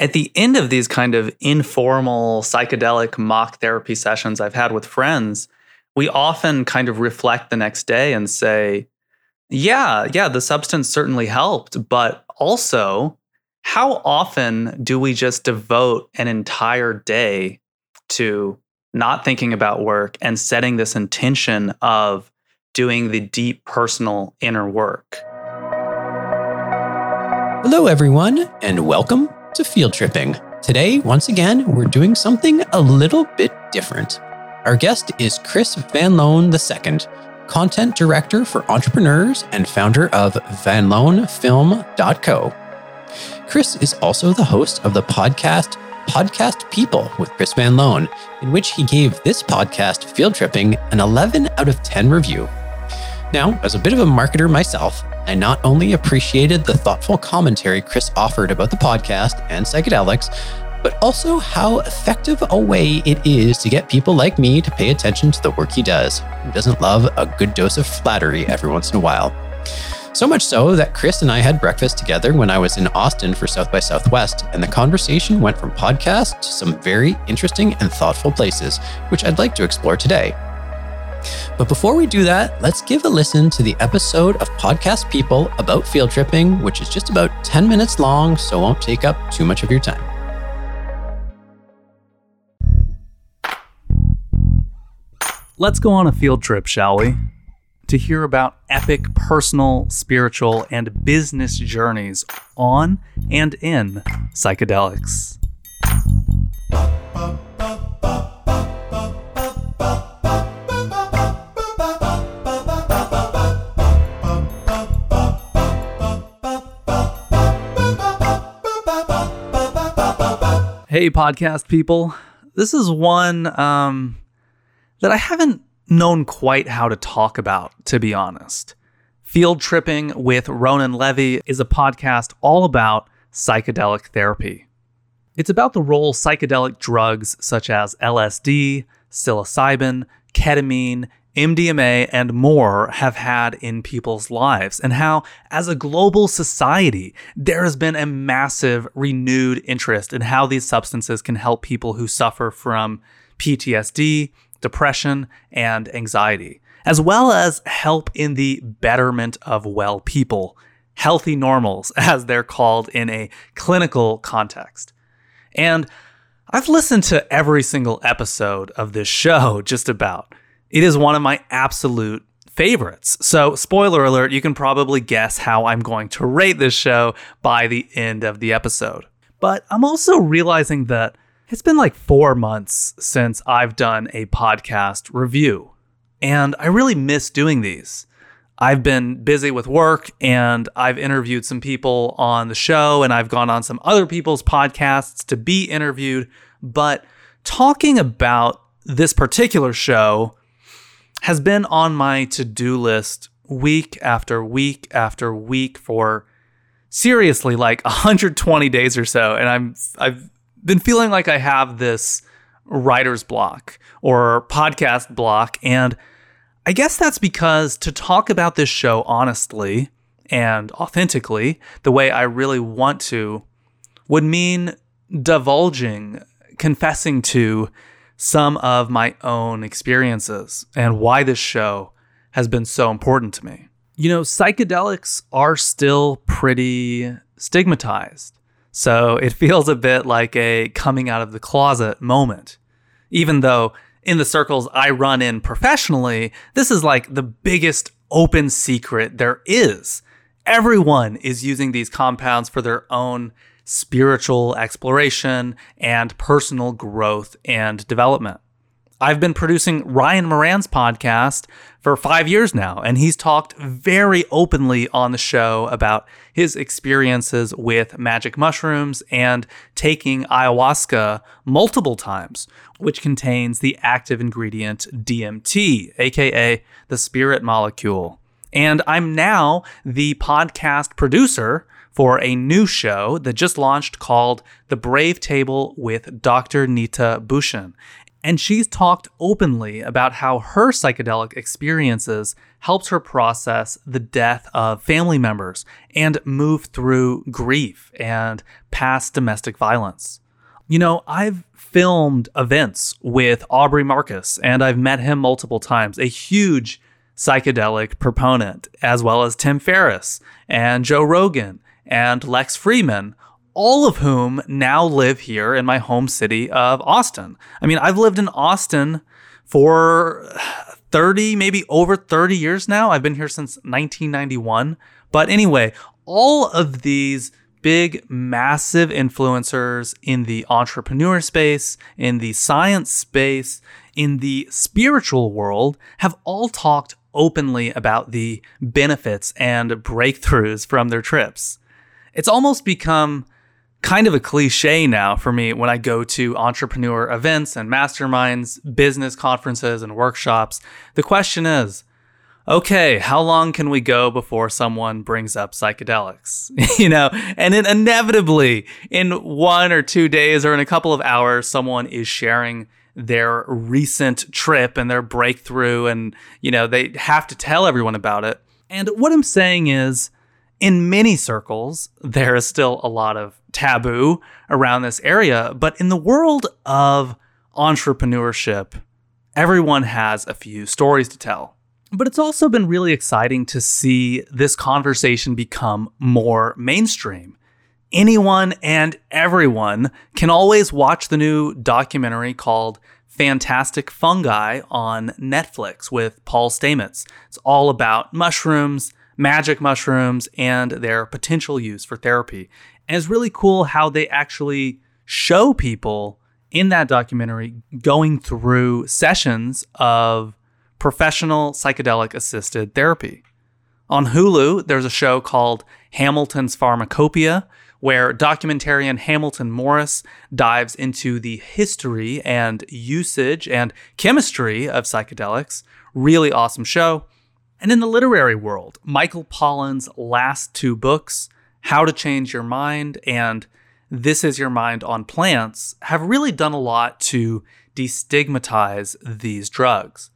at the end of these kind of informal psychedelic mock therapy sessions I've had with friends, we often kind of reflect the next day and say, yeah, yeah, the substance certainly helped, but also, how often do we just devote an entire day to not thinking about work and setting this intention of doing the deep personal inner work? Hello, everyone, and welcome to Field Tripping. Today, once again, we're doing something a little bit different. Our guest is Chris Van Loan II, content director for entrepreneurs and founder of vanloanfilm.co. Chris is also the host of the podcast Podcast People with Chris Van Loan, in which he gave this podcast, Field Tripping, an 11 out of 10 review. Now, as a bit of a marketer myself, I not only appreciated the thoughtful commentary Chris offered about the podcast and psychedelics, but also how effective a way it is to get people like me to pay attention to the work he does. Who doesn't love a good dose of flattery every once in a while? So much so that Chris and I had breakfast together when I was in Austin for South by Southwest, and the conversation went from podcast to some very interesting and thoughtful places, which I'd like to explore today. But before we do that, let's give a listen to the episode of Podcast People about field tripping, which is just about 10 minutes long, so won't take up too much of your time. Let's go on a field trip, shall we? To hear about epic personal, spiritual, and business journeys on and in psychedelics. Hey, podcast people. This is one um, that I haven't known quite how to talk about, to be honest. Field Tripping with Ronan Levy is a podcast all about psychedelic therapy. It's about the role psychedelic drugs such as LSD, psilocybin, ketamine, MDMA, and more have had in people's lives, and how, as a global society, there has been a massive renewed interest in how these substances can help people who suffer from PTSD, depression, and anxiety, as well as help in the betterment of well people, healthy normals, as they're called in a clinical context. And I've listened to every single episode of this show, just about. It is one of my absolute favorites. So, spoiler alert, you can probably guess how I'm going to rate this show by the end of the episode. But I'm also realizing that it's been like four months since I've done a podcast review, and I really miss doing these. I've been busy with work and I've interviewed some people on the show and I've gone on some other people's podcasts to be interviewed. But talking about this particular show has been on my to do list week after week after week for seriously like 120 days or so. And I'm, I've been feeling like I have this writer's block or podcast block. And I guess that's because to talk about this show honestly and authentically, the way I really want to, would mean divulging, confessing to some of my own experiences and why this show has been so important to me. You know, psychedelics are still pretty stigmatized. So it feels a bit like a coming out of the closet moment. Even though in the circles I run in professionally, this is like the biggest open secret there is. Everyone is using these compounds for their own spiritual exploration, and personal growth and development. I've been producing Ryan Moran's podcast for five years now, and he's talked very openly on the show about his experiences with magic mushrooms and taking ayahuasca multiple times, which contains the active ingredient DMT, aka the spirit molecule. And I'm now the podcast producer for a new show that just launched called The Brave Table with Dr. Neeta Bhushan. And she's talked openly about how her psychedelic experiences helps her process the death of family members and move through grief and past domestic violence. You know, I've filmed events with Aubrey Marcus and I've met him multiple times, a huge psychedelic proponent, as well as Tim Ferriss and Joe Rogan and Lex Fridman, all of whom now live here in my home city of Austin. I mean, I've lived in Austin for 30, maybe over 30 years now. I've been here since 1991. But anyway, all of these big, massive influencers in the entrepreneur space, in the science space, in the spiritual world have all talked openly about the benefits and breakthroughs from their trips. It's almost become kind of a cliche now for me when I go to entrepreneur events and masterminds, business conferences, and workshops. The question is, okay, how long can we go before someone brings up psychedelics? you know, and then inevitably in one or two days or in a couple of hours, someone is sharing their recent trip and their breakthrough, and, you know, they have to tell everyone about it. And what I'm saying is, in many circles, there is still a lot of taboo around this area, but in the world of entrepreneurship, everyone has a few stories to tell. But it's also been really exciting to see this conversation become more mainstream. Anyone and everyone can always watch the new documentary called Fantastic Fungi on Netflix with Paul Stamets. It's all about mushrooms, magic mushrooms, and their potential use for therapy. And it's really cool how they actually show people in that documentary going through sessions of professional psychedelic assisted therapy. On Hulu, there's a show called Hamilton's Pharmacopeia, where documentarian Hamilton Morris dives into the history and usage and chemistry of psychedelics. Really awesome show. And in the literary world, Michael Pollan's last two books, How to Change Your Mind and This Is Your Mind on Plants, have really done a lot to destigmatize these drugs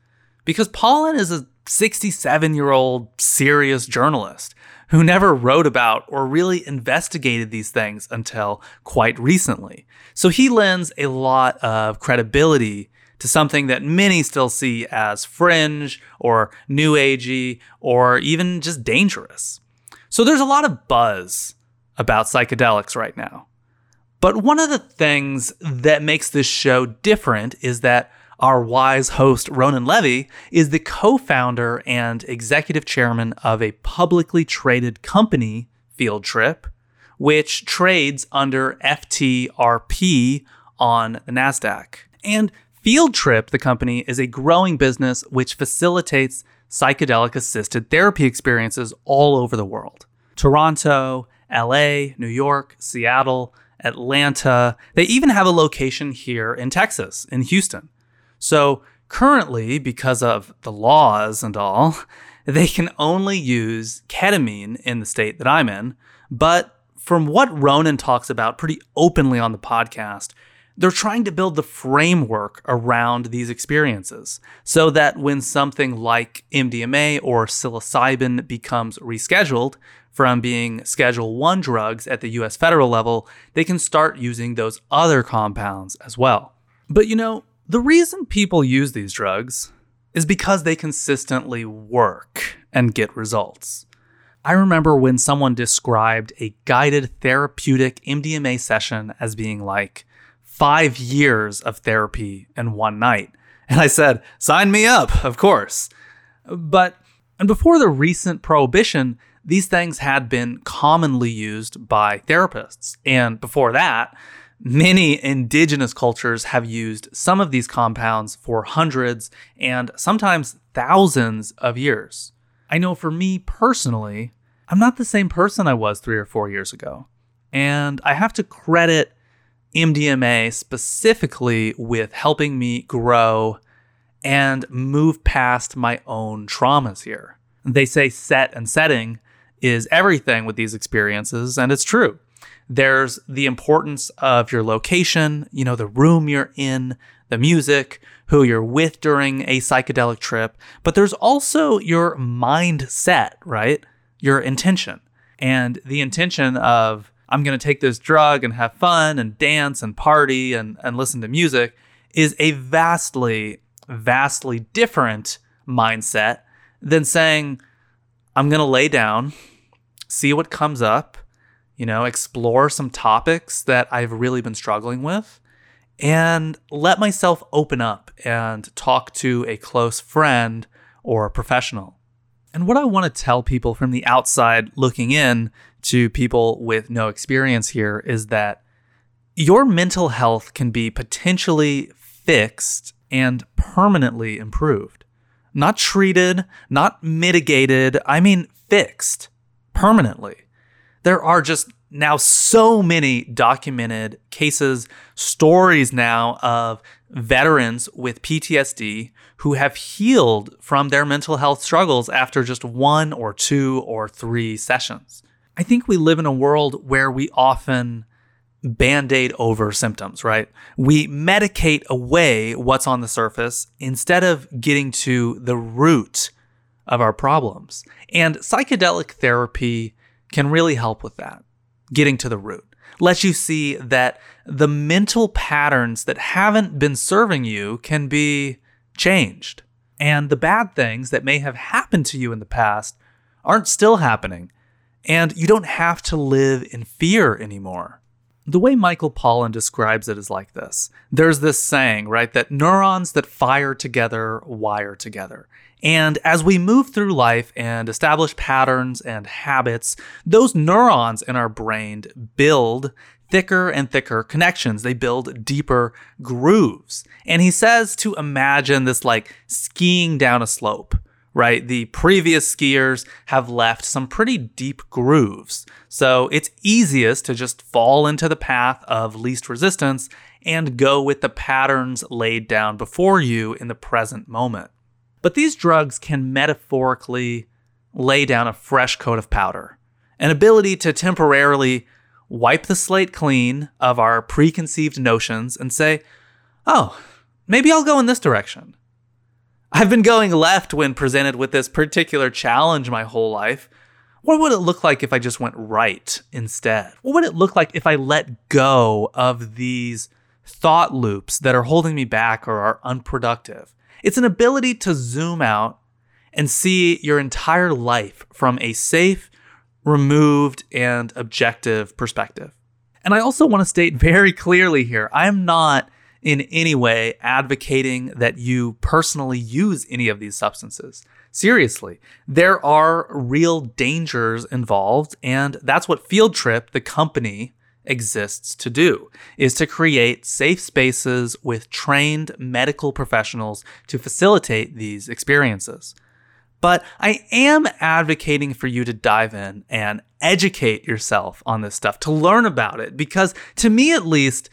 because Pollan is a 67 year old serious journalist who never wrote about or really investigated these things until quite recently. So he lends a lot of credibility to something that many still see as fringe or new agey or even just dangerous. So there's a lot of buzz about psychedelics right now. But one of the things that makes this show different is that our wise host, Ronan Levy, is the co founder and executive chairman of a publicly traded company, Field Trip, which trades under FTRP on the NASDAQ. And Field Trip, the company, is a growing business which facilitates psychedelic assisted therapy experiences all over the world. Toronto, LA, New York, Seattle, Atlanta. They even have a location here in Texas, in Houston. So currently, because of the laws and all, they can only use ketamine in the state that I'm in. But from what Ronan talks about pretty openly on the podcast, they're trying to build the framework around these experiences so that when something like MDMA or psilocybin becomes rescheduled from being Schedule 1 drugs at the US federal level, they can start using those other compounds as well. But you know, the reason people use these drugs is because they consistently work and get results. I remember when someone described a guided therapeutic MDMA session as being like five years of therapy in one night. And I said, sign me up, of course. But, and before the recent prohibition, these things had been commonly used by therapists. And before that, Many indigenous cultures have used some of these compounds for hundreds and sometimes thousands of years. I know for me personally, I'm not the same person I was three or four years ago. And I have to credit MDMA specifically with helping me grow and move past my own traumas here. They say set and setting is everything with these experiences, and it's true. There's the importance of your location, you know, the room you're in, the music, who you're with during a psychedelic trip, but there's also your mindset, right? Your intention. And the intention of, I'm going to take this drug and have fun and dance and party and, and listen to music is a vastly, vastly different mindset than saying, I'm going to lay down, see what comes up, you know, explore some topics that I've really been struggling with, and let myself open up and talk to a close friend or a professional. And what I want to tell people from the outside looking in to people with no experience here is that your mental health can be potentially fixed and permanently improved. Not treated, not mitigated, I mean fixed permanently. There are just now so many documented cases, stories now of veterans with PTSD who have healed from their mental health struggles after just one or two or three sessions. I think we live in a world where we often band aid over symptoms, right? We medicate away what's on the surface instead of getting to the root of our problems. And psychedelic therapy can really help with that, getting to the root. Lets you see that the mental patterns that haven't been serving you can be changed. And the bad things that may have happened to you in the past aren't still happening. And you don't have to live in fear anymore. The way Michael Pollan describes it is like this there's this saying, right, that neurons that fire together wire together. And as we move through life and establish patterns and habits, those neurons in our brain build thicker and thicker connections. They build deeper grooves. And he says to imagine this like skiing down a slope right? The previous skiers have left some pretty deep grooves. So it's easiest to just fall into the path of least resistance and go with the patterns laid down before you in the present moment. But these drugs can metaphorically lay down a fresh coat of powder, an ability to temporarily wipe the slate clean of our preconceived notions and say, oh, maybe I'll go in this direction. I've been going left when presented with this particular challenge my whole life. What would it look like if I just went right instead? What would it look like if I let go of these thought loops that are holding me back or are unproductive? It's an ability to zoom out and see your entire life from a safe, removed, and objective perspective. And I also want to state very clearly here I am not in any way advocating that you personally use any of these substances. Seriously, there are real dangers involved, and that's what Field Trip, the company, exists to do is to create safe spaces with trained medical professionals to facilitate these experiences. But I am advocating for you to dive in and educate yourself on this stuff, to learn about it, because to me at least,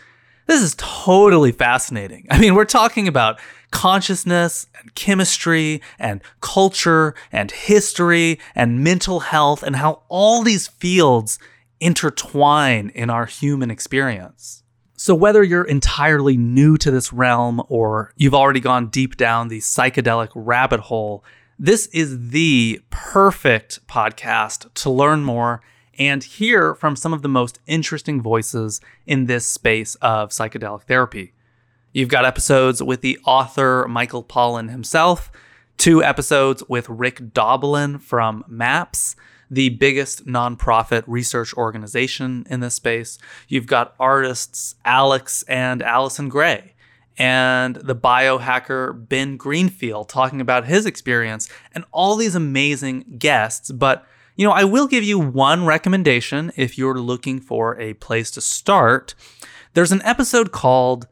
this is totally fascinating. I mean, we're talking about consciousness and chemistry and culture and history and mental health and how all these fields intertwine in our human experience. So, whether you're entirely new to this realm or you've already gone deep down the psychedelic rabbit hole, this is the perfect podcast to learn more and hear from some of the most interesting voices in this space of psychedelic therapy. You've got episodes with the author Michael Pollan himself, two episodes with Rick Doblin from MAPS, the biggest nonprofit research organization in this space. You've got artists Alex and Allyson Grey, and the biohacker Ben Greenfield talking about his experience, and all these amazing guests. But you know, I will give you one recommendation if you're looking for a place to start. There's an episode called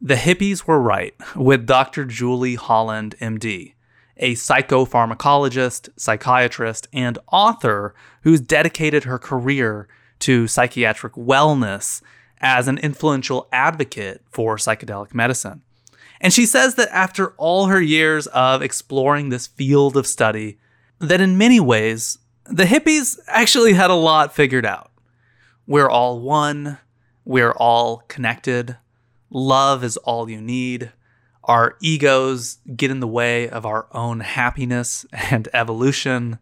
The Hippies Were Right with Dr. Julie Holland, MD, a psychopharmacologist, psychiatrist, and author who's dedicated her career to psychiatric wellness as an influential advocate for psychedelic medicine. And she says that after all her years of exploring this field of study, that in many ways, the hippies actually had a lot figured out. We're all one. We're all connected. Love is all you need. Our egos get in the way of our own happiness and evolution.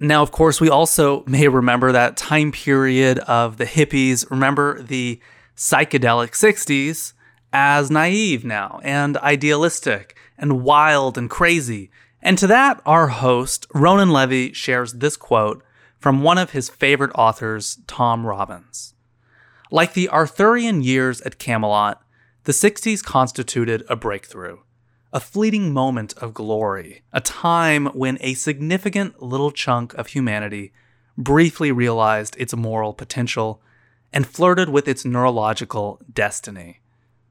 Now, of course, we also may remember that time period of the hippies. Remember the psychedelic 60s as naive now and idealistic and wild and crazy. And to that, our host, Ronan Levy, shares this quote from one of his favorite authors, Tom Robbins. Like the Arthurian years at Camelot, the 60s constituted a breakthrough, a fleeting moment of glory, a time when a significant little chunk of humanity briefly realized its moral potential and flirted with its neurological destiny.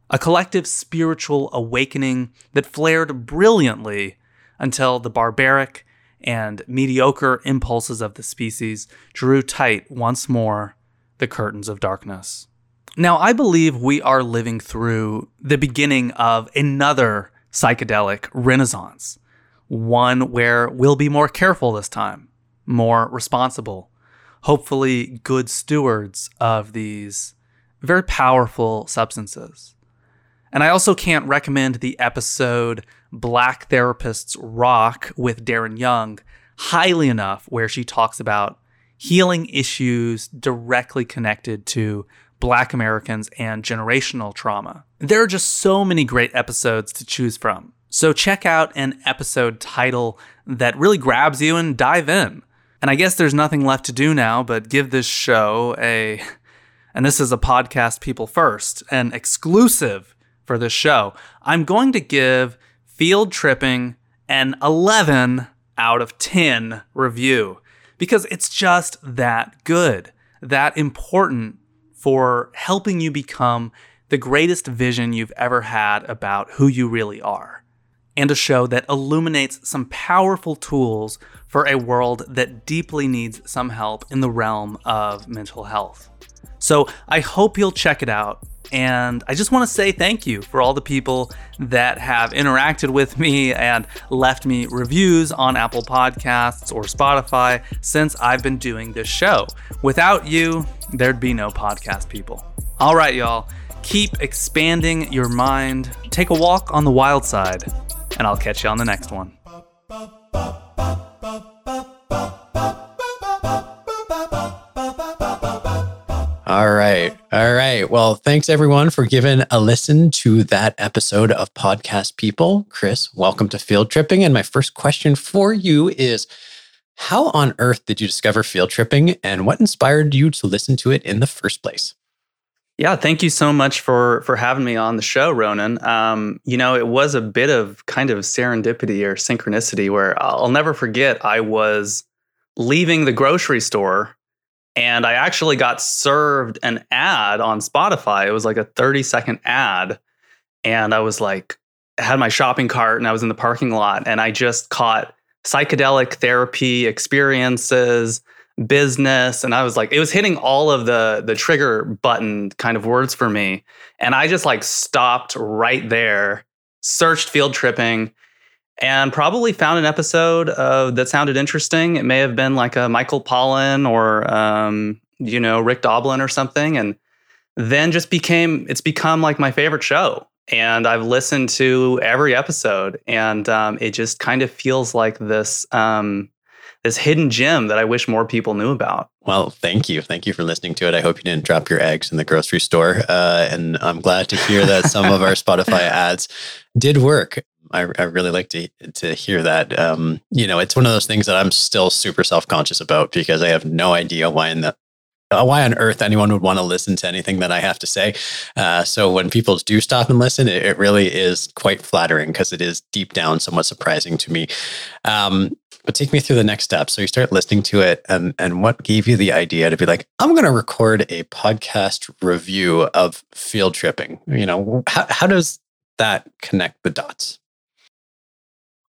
A collective spiritual awakening that flared brilliantly until the barbaric and mediocre impulses of the species drew tight once more the curtains of darkness. Now, I believe we are living through the beginning of another psychedelic renaissance, one where we'll be more careful this time, more responsible, hopefully good stewards of these very powerful substances. And I also can't recommend the episode Black Therapists Rock with Deran Young highly enough, where she talks about healing issues directly connected to Black Americans and generational trauma. There are just so many great episodes to choose from. So check out an episode title that really grabs you and dive in. And I guess there's nothing left to do now but give this show a, and this is a podcast people first, an exclusive for this show. I'm going to give Field Tripping an 11 out of 10 review because it's just that good, that important for helping you become the greatest vision you've ever had about who you really are. And a show that illuminates some powerful tools for a world that deeply needs some help in the realm of mental health. So I hope you'll check it out. And I just want to say thank you for all the people that have interacted with me and left me reviews on Apple Podcasts or Spotify since I've been doing this show. Without you, there'd be no podcast people. All right, y'all, keep expanding your mind, take a walk on the wild side, and I'll catch you on the next one. All right. All right. Well, thanks everyone for giving a listen to that episode of Podcast People. Chris, welcome to Field Tripping. And my first question for you is How on earth did you discover field tripping and what inspired you to listen to it in the first place? Yeah, thank you so much for for having me on the show, Ronan. Um, you know, it was a bit of kind of serendipity or synchronicity where I'll never forget I was leaving the grocery store and I actually got served an ad on Spotify. It was like a 30 second ad. And I was like, had my shopping cart and I was in the parking lot and I just caught psychedelic therapy experiences, business. And I was like, it was hitting all of the the trigger button kind of words for me. And I just like stopped right there, searched field tripping, and probably found an episode of that sounded interesting. It may have been like a Michael Pollan or um, you know Rick Doblin or something, and then just became it's become like my favorite show. And I've listened to every episode, and um, it just kind of feels like this um, this hidden gem that I wish more people knew about. Well, thank you. Thank you for listening to it. I hope you didn't drop your eggs in the grocery store. Uh, and I'm glad to hear that some of our Spotify ads did work. I, I really like to to hear that. Um, you know, it's one of those things that I'm still super self conscious about because I have no idea why in the uh, why on earth anyone would want to listen to anything that I have to say. Uh, so when people do stop and listen, it, it really is quite flattering because it is deep down somewhat surprising to me. Um, but take me through the next step. So you start listening to it, and and what gave you the idea to be like, I'm going to record a podcast review of field tripping? You know, how how does that connect the dots?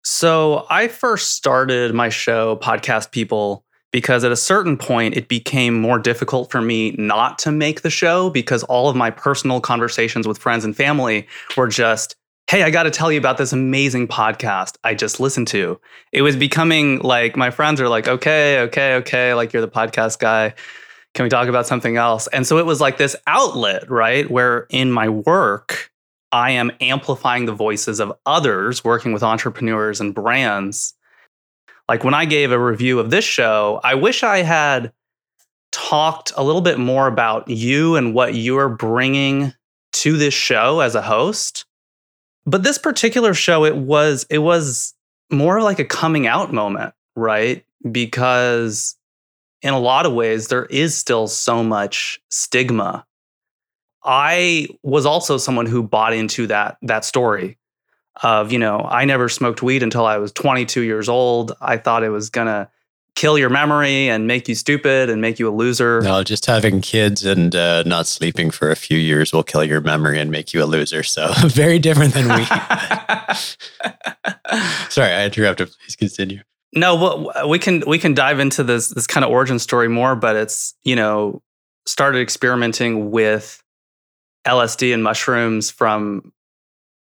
So I first started my show, Podcast People, because at a certain point it became more difficult for me not to make the show because all of my personal conversations with friends and family were just, hey, I got to tell you about this amazing podcast I just listened to. It was becoming like my friends are like, okay, okay, okay, like you're the podcast guy. Can we talk about something else? And so it was like this outlet, right? Where in my work, I am amplifying the voices of others working with entrepreneurs and brands. Like when I gave a review of this show, I wish I had talked a little bit more about you and what you're bringing to this show as a host. But this particular show it was it was more like a coming out moment, right? Because in a lot of ways there is still so much stigma I was also someone who bought into that that story of, you know, I never smoked weed until I was 22 years old. I thought it was going to kill your memory and make you stupid and make you a loser. No, just having kids and uh, not sleeping for a few years will kill your memory and make you a loser. So very different than we. Sorry, I interrupted. Please continue. No, we can we can dive into this this kind of origin story more, but it's you know started experimenting with LSD and mushrooms from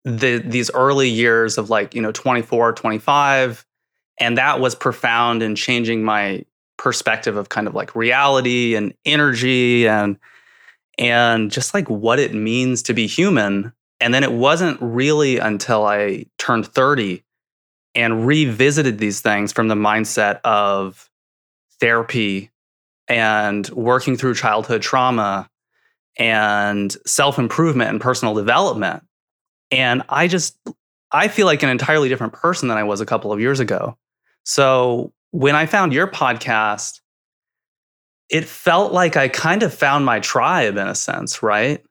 the these early years of like, you know, 24, 25 and that was profound in changing my perspective of kind of like reality and energy and and just like what it means to be human. And then it wasn't really until I turned 30 and revisited these things from the mindset of therapy and working through childhood trauma and self improvement and personal development. And I just, I feel like an entirely different person than I was a couple of years ago. So when I found your podcast, it felt like I kind of found my tribe in a sense, right?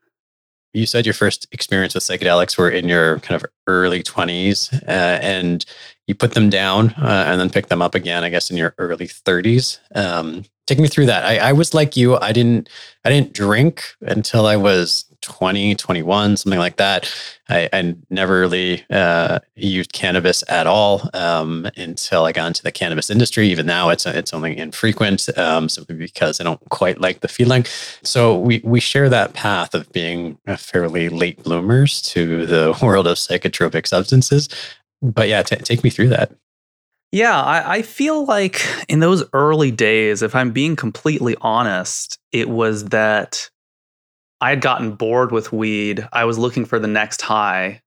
You said your first experience with psychedelics were in your kind of early 20s, uh, and you put them down uh, and then picked them up again, I guess, in your early 30s. Um, take me through that. I, I was like you. I didn't I didn't drink until I was 20, 21, something like that. I, I never really uh, used cannabis at all um, until I got into the cannabis industry. Even now, it's it's only infrequent, um, simply because I don't quite like the feeling. So we we share that path of being fairly late bloomers to the world of psychotropic substances. But yeah, t- take me through that. Yeah, I, I, feel like in those early days, if I'm being completely honest, it was that I had gotten bored with weed. I was looking for the next high.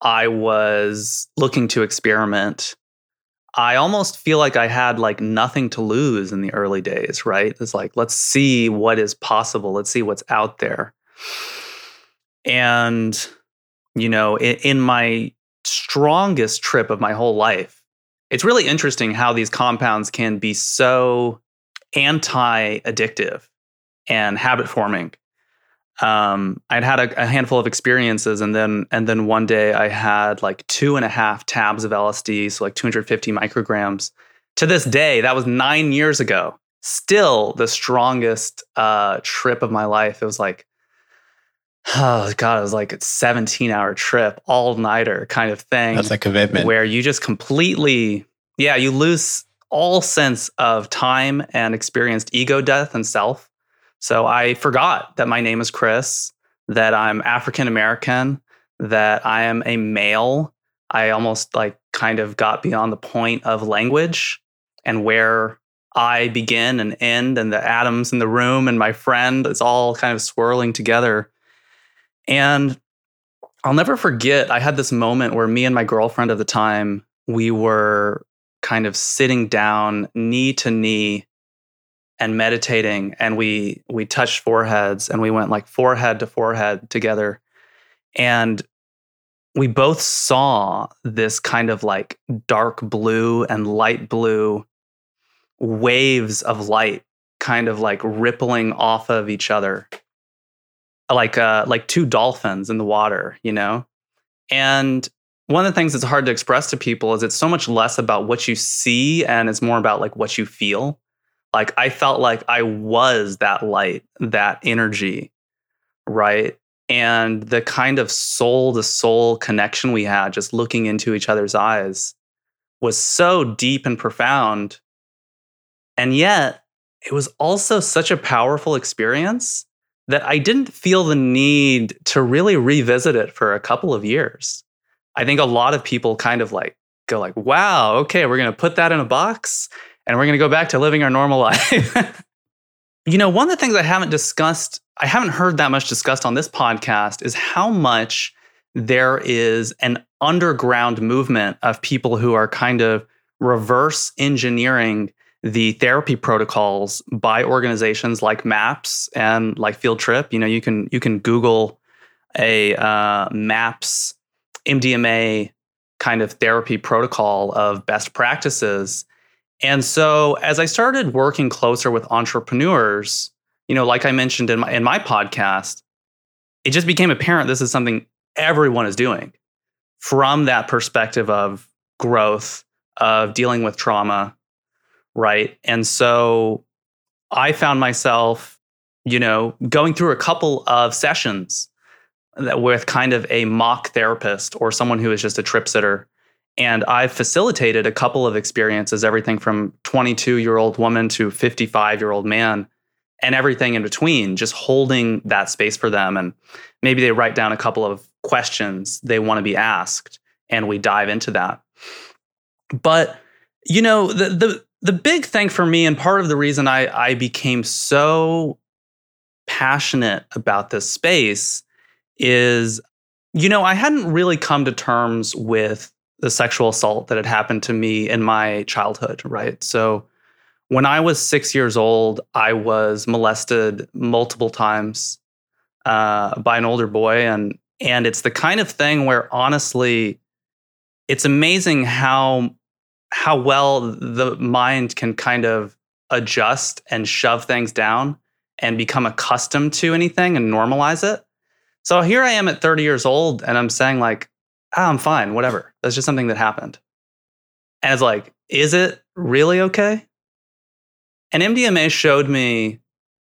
I was looking to experiment. I almost feel like I had like nothing to lose in the early days, right? It's like, let's see what is possible. Let's see what's out there. And, you know, in, in my strongest trip of my whole life, it's really interesting how these compounds can be so anti-addictive and habit forming. Um, I'd had a, a, handful of experiences, and then and then one day I had like two and a half tabs of LSD, so like 250 micrograms. To this day, that was nine years ago. Still the strongest uh, trip of my life. It was like oh god it was like a 17 hour trip all nighter kind of thing that's a commitment. where you just completely yeah you lose all sense of time and experienced ego death and self. So i forgot that my name is chris that i'm african american that i am a male. I almost like kind of got beyond the point of language and where i begin and end and the atoms in the room and my friend it's all kind of swirling together and I'll never forget, I had this moment where me and my girlfriend at the time, we were kind of sitting down knee to knee and meditating and we we touched foreheads and we went like forehead to forehead together. And we both saw this kind of like dark blue and light blue waves of light kind of like rippling off of each other like uh, like two dolphins in the water, you know? And one of the things that's hard to express to people is it's so much less about what you see and it's more about like what you feel. Like I felt like I was that light, that energy, right? And the kind of soul to soul connection we had just looking into each other's eyes was so deep and profound. And yet, it was also such a powerful experience that I didn't feel the need to really revisit it for a couple of years. I think a lot of people kind of like go like, "Wow, okay, we're going to put that in a box and we're going to go back to living our normal life." You know, one of the things I haven't discussed, I haven't heard that much discussed on this podcast is how much there is an underground movement of people who are kind of reverse engineering the therapy protocols by organizations like MAPS and like Field Trip. You know, you can you can Google a uh, MAPS MDMA kind of therapy protocol of best practices. And so as I started working closer with entrepreneurs, you know, like I mentioned in my in my podcast, it just became apparent this is something everyone is doing from that perspective of growth, of dealing with trauma, right? And so I found myself, you know, going through a couple of sessions that with kind of a mock therapist or someone who is just a trip sitter. And I've facilitated a couple of experiences, everything from 22 year old woman to 55 year old man, and everything in between, just holding that space for them. And maybe they write down a couple of questions they want to be asked, and we dive into that. But, you know, the, the, the big thing for me, and part of the reason I, I became so passionate about this space is, you know, I hadn't really come to terms with the sexual assault that had happened to me in my childhood, right? So when I was six years old, I was molested multiple times uh, by an older boy, and and it's the kind of thing where honestly, it's amazing how how well the mind can kind of adjust and shove things down and become accustomed to anything and normalize it. So here I am at 30 years old and I'm saying, like, oh, I'm fine, whatever. That's just something that happened. And it's like, is it really okay? And MDMA showed me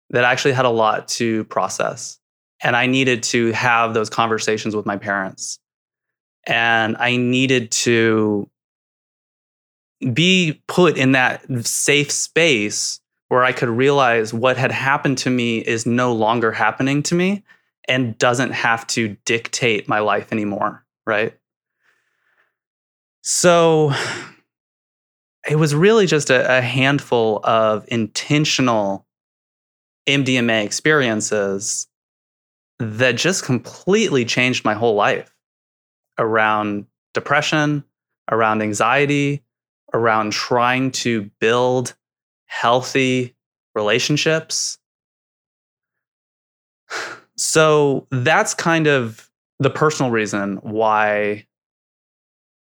that I actually had a lot to process. And I needed to have those conversations with my parents. And I needed to be put in that safe space where I could realize what had happened to me is no longer happening to me and doesn't have to dictate my life anymore, right? So it was really just a, a handful of intentional MDMA experiences that just completely changed my whole life around depression, around anxiety, around trying to build healthy relationships. So that's kind of the personal reason why,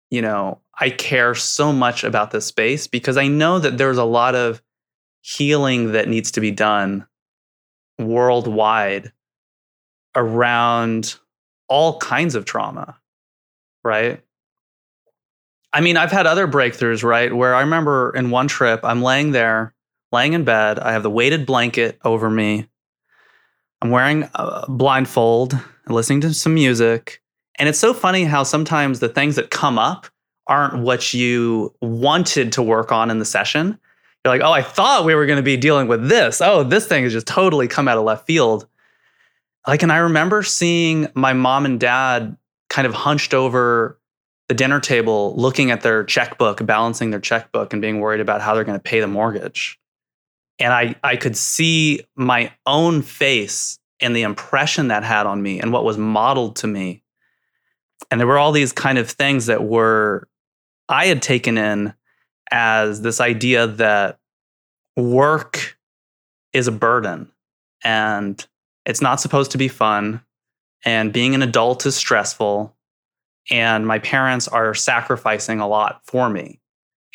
you know, I care so much about this space because I know that there's a lot of healing that needs to be done worldwide around all kinds of trauma, right? I mean, I've had other breakthroughs, right? Where I remember in one trip, I'm laying there, laying in bed. I have the weighted blanket over me. I'm wearing a blindfold and listening to some music. And it's so funny how sometimes the things that come up aren't what you wanted to work on in the session. You're like, oh, I thought we were going to be dealing with this. Oh, this thing has just totally come out of left field. Like, and I remember seeing my mom and dad kind of hunched over the dinner table looking at their checkbook, balancing their checkbook, and being worried about how they're going to pay the mortgage. And I, I could see my own face and the impression that had on me and what was modeled to me. And there were all these kind of things that were, I had taken in as this idea that work is a burden and it's not supposed to be fun. And being an adult is stressful and my parents are sacrificing a lot for me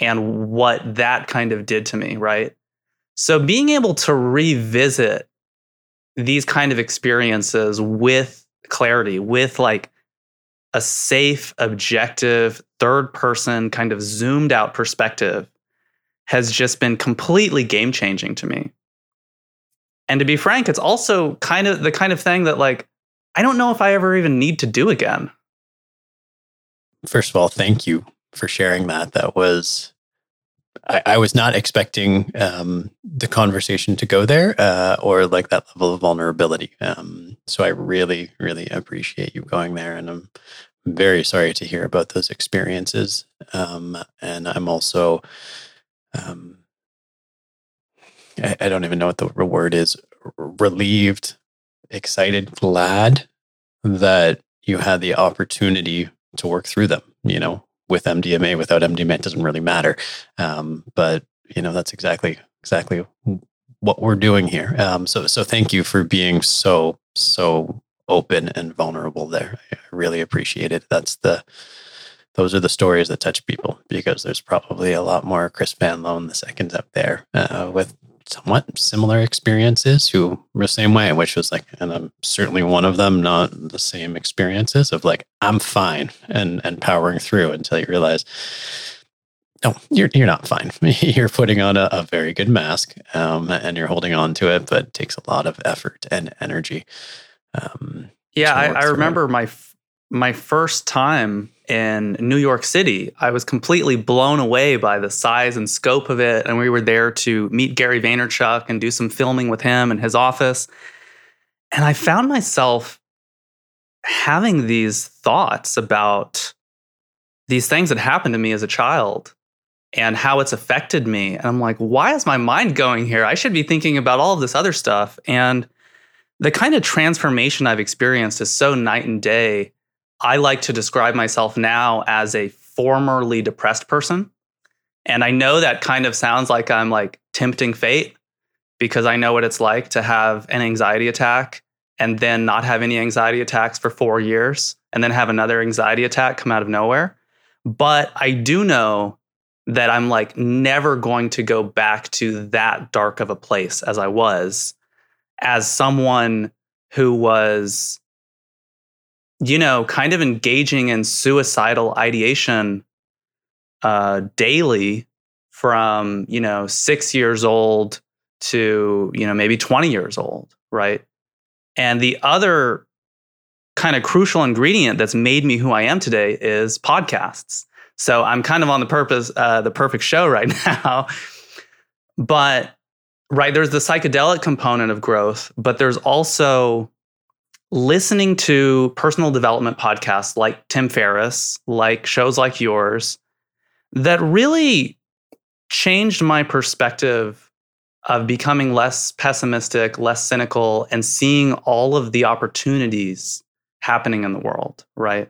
and what that kind of did to me, right? So being able to revisit these kind of experiences with clarity, with like a safe, objective, third person kind of zoomed out perspective has just been completely game changing to me. And to be frank, it's also kind of the kind of thing that like I don't know if I ever even need to do again first of all, thank you for sharing that. That was, I, I was not expecting um, the conversation to go there uh, or like that level of vulnerability. Um, so I really, really appreciate you going there. And I'm very sorry to hear about those experiences. Um, and I'm also, um, I, I don't even know what the word is relieved, excited, glad that you had the opportunity to work through them. You know, with MDMA, without MDMA, it doesn't really matter. Um, but you know, that's exactly exactly what we're doing here. Um, so so thank you for being so so open and vulnerable there. I really appreciate it. That's the those are the stories that touch people because there's probably a lot more Chris Van Loan the seconds up there uh, with somewhat similar experiences who were the same way, which was like, and I'm certainly one of them, not the same experiences of like, I'm fine and and powering through until you realize, no, you're you're not fine. you're putting on a, a very good mask um, and you're holding on to it, but it takes a lot of effort and energy. Um, yeah, I, I remember my my first time in New York City, I was completely blown away by the size and scope of it. And we were there to meet Gary Vaynerchuk and do some filming with him in his office. And I found myself having these thoughts about these things that happened to me as a child and how it's affected me. And I'm like, why is my mind going here? I should be thinking about all of this other stuff. And the kind of transformation I've experienced is so night and day I like to describe myself now as a formerly depressed person. And I know that kind of sounds like I'm like tempting fate because I know what it's like to have an anxiety attack and then not have any anxiety attacks for four years and then have another anxiety attack come out of nowhere. But I do know that I'm like never going to go back to that dark of a place as I was as someone who was you know, kind of engaging in suicidal ideation uh, daily from, you know, six years old to, you know, maybe 20 years old, right? And the other kind of crucial ingredient that's made me who I am today is podcasts. So I'm kind of on the purpose, uh, the perfect show right now. but right, there's the psychedelic component of growth, but there's also listening to personal development podcasts like Tim Ferriss, like shows like yours, that really changed my perspective of becoming less pessimistic, less cynical, and seeing all of the opportunities happening in the world, right?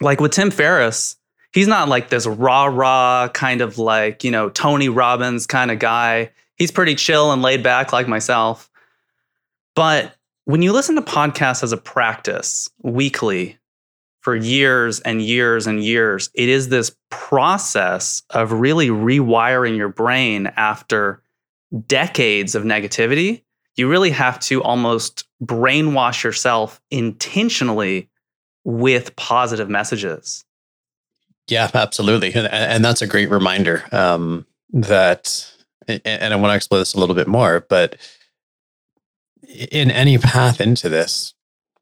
Like with Tim Ferriss, he's not like this rah rah kind of like, you know, Tony Robbins kind of guy. He's pretty chill and laid back like myself. But when you listen to podcasts as a practice weekly for years and years and years, it is this process of really rewiring your brain after decades of negativity. You really have to almost brainwash yourself intentionally with positive messages. Yeah, absolutely. And, and that's a great reminder um, that, and I want to explore this a little bit more, but in any path into this,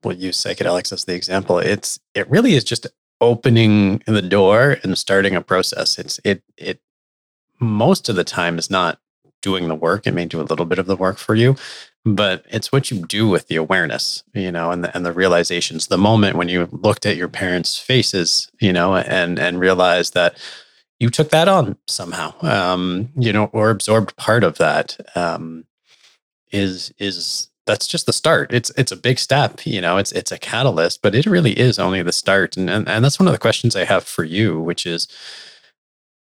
we'll use psychedelics as the example. It's it really is just opening the door and starting a process. It's it it most of the time is not doing the work. It may do a little bit of the work for you, but it's what you do with the awareness, you know, and the, and the realizations. The moment when you looked at your parents' faces, you know, and and realized that you took that on somehow, um, you know, or absorbed part of that, um, is is that's just the start. It's it's a big step, you know. It's it's a catalyst, but it really is only the start. And and, and that's one of the questions I have for you, which is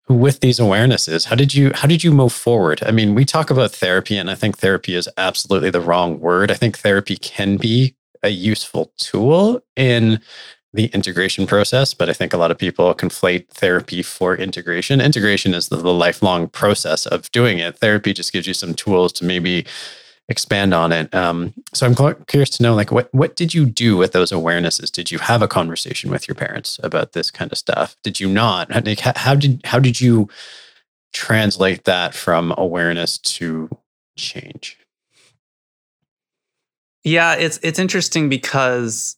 with these awarenesses, how did you how did you move forward? I mean, we talk about therapy, and I think therapy is absolutely the wrong word. I think therapy can be a useful tool in the integration process, but I think a lot of people conflate therapy for integration. Integration is the, the lifelong process of doing it. Therapy just gives you some tools to maybe expand on it. Um, so I'm curious to know, like, what what did you do with those awarenesses? Did you have a conversation with your parents about this kind of stuff? Did you not? How, how did how did you translate that from awareness to change? Yeah, it's it's interesting because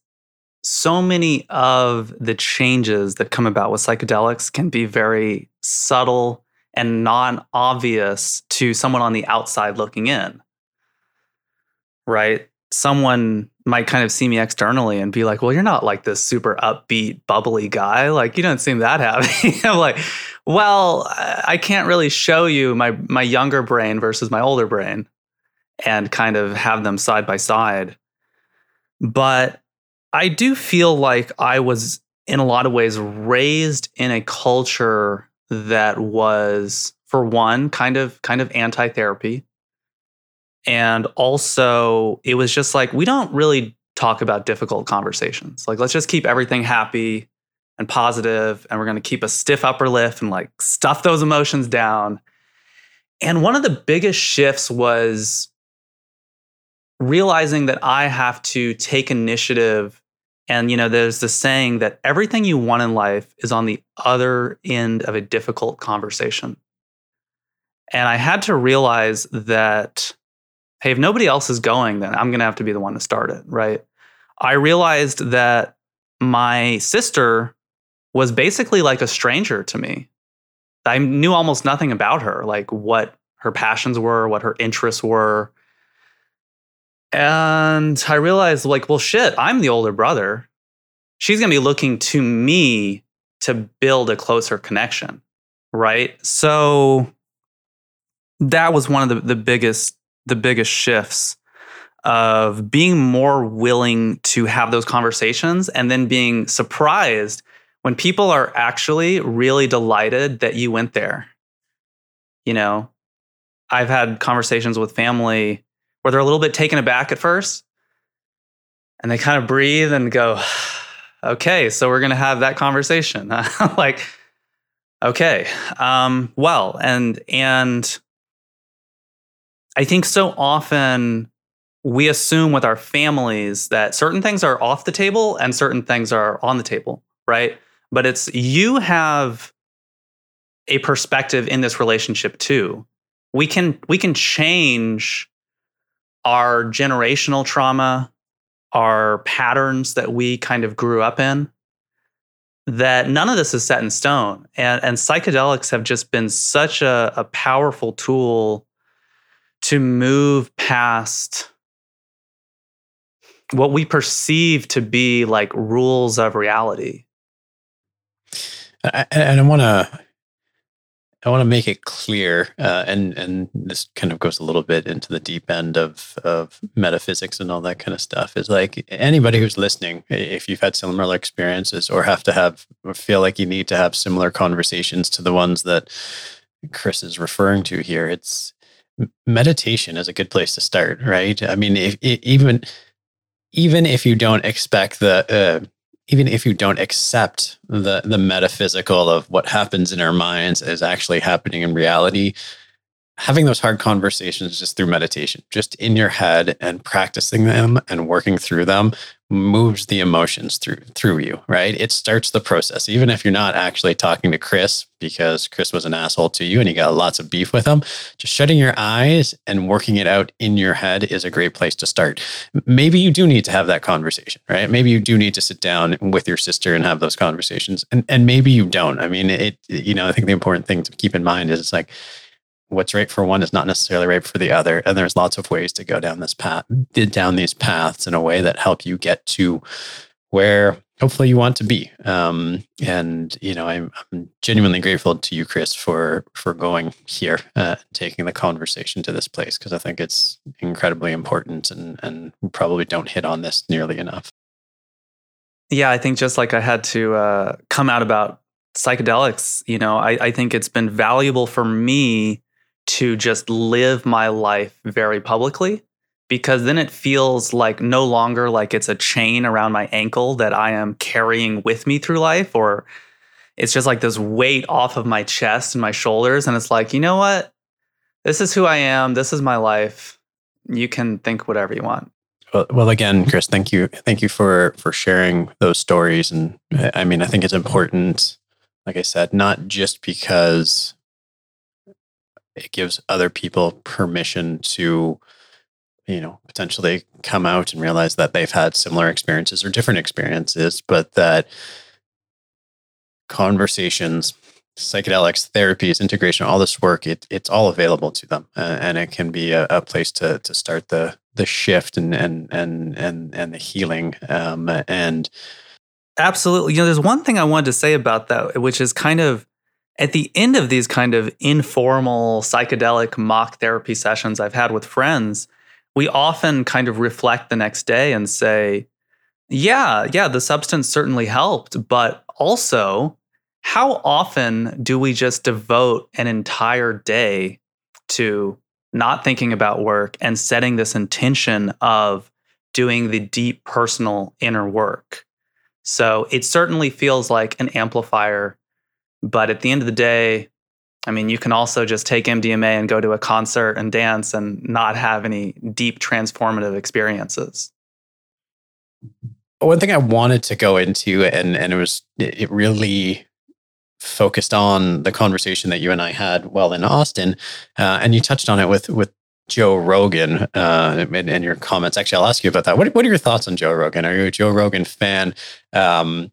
so many of the changes that come about with psychedelics can be very subtle and non-obvious to someone on the outside looking in right? someone might kind of see me externally and be like, well, you're not like this super upbeat, bubbly guy. Like, you don't seem that happy. I'm like, well, I can't really show you my my younger brain versus my older brain and kind of have them side by side. But I do feel like I was in a lot of ways raised in a culture that was for one kind of kind of anti-therapy and also it was just like we don't really talk about difficult conversations. Like let's just keep everything happy and positive and we're going to keep a stiff upper lip and like stuff those emotions down. And one of the biggest shifts was realizing that i have to take initiative. And you know, there's the saying that everything you want in life is on the other end of a difficult conversation. And I had to realize that, hey, if nobody else is going, then I'm going to have to be the one to start it, right? I realized that my sister was basically like a stranger to me. I knew almost nothing about her, like what her passions were, what her interests were. And I realized, like, well, shit, I'm the older brother. She's going to be looking to me to build a closer connection. Right. So that was one of the, the biggest, the biggest shifts of being more willing to have those conversations and then being surprised when people are actually really delighted that you went there. You know, I've had conversations with family where they're a little bit taken aback at first and they kind of breathe and go, okay, so we're going to have that conversation. like, okay, um, well, and, and I think so often we assume with our families that certain things are off the table and certain things are on the table, right? But it's you have a perspective in this relationship too. We can we can change our generational trauma, our patterns that we kind of grew up in, that none of this is set in stone. And, and psychedelics have just been such a, a powerful tool to move past what we perceive to be like rules of reality. And I want to I want to make it clear, uh, and and this kind of goes a little bit into the deep end of of metaphysics and all that kind of stuff. Is like anybody who's listening, if you've had similar experiences or have to have or feel like you need to have similar conversations to the ones that Chris is referring to here, it's meditation is a good place to start, right? I mean, if, even even if you don't expect the uh, even if you don't accept the the metaphysical of what happens in our minds is actually happening in reality having those hard conversations just through meditation just in your head and practicing them and working through them moves the emotions through through you, right? It starts the process. Even if you're not actually talking to Chris because Chris was an asshole to you and you got lots of beef with him, just shutting your eyes and working it out in your head is a great place to start. Maybe you do need to have that conversation, right? Maybe you do need to sit down with your sister and have those conversations. And and maybe you don't. I mean, it you know, I think the important thing to keep in mind is it's like what's right for one is not necessarily right for the other and there's lots of ways to go down this path down these paths in a way that help you get to where hopefully you want to be. Um, and you know I'm, I'm, genuinely grateful to you chris for for going here uh, taking the conversation to this place because i think it's incredibly important and and we probably don't hit on this nearly enough. Yeah i think just like i had to uh, come out about psychedelics you know I, I think it's been valuable for me to just live my life very publicly because then it feels like no longer like it's a chain around my ankle that I am carrying with me through life or it's just like this weight off of my chest and my shoulders and it's like, you know what? This is who I am. This is my life. You can think whatever you want. Well, well, again, Chris, thank you, thank you for for sharing those stories. And I mean, I think it's important, like I said, not just because it gives other people permission to you know potentially come out and realize that they've had similar experiences or different experiences but that conversations psychedelics, therapies, integration, all this work, it, it's all available to them, uh, and it can be a, a, place to to start the the shift and and and and and the healing. Um, and absolutely, you know, there's one thing I wanted to say about that, which is kind of at the end of these kind of informal psychedelic mock therapy sessions I've had with friends, we often kind of reflect the next day and say, yeah, yeah, the substance certainly helped, but also how often do we just devote an entire day to not thinking about work and setting this intention of doing the deep personal inner work? So it certainly feels like an amplifier. But at the end of the day, I mean, you can also just take MDMA and go to a concert and dance and not have any deep transformative experiences. One thing I wanted to go into, and, and it was, it really focused on the conversation that you and I had while in Austin, uh, and you touched on it with with Joe Rogan uh, and, and, your comments. Actually, I'll ask you about that. What What are your thoughts on Joe Rogan? Are you a Joe Rogan fan? Um,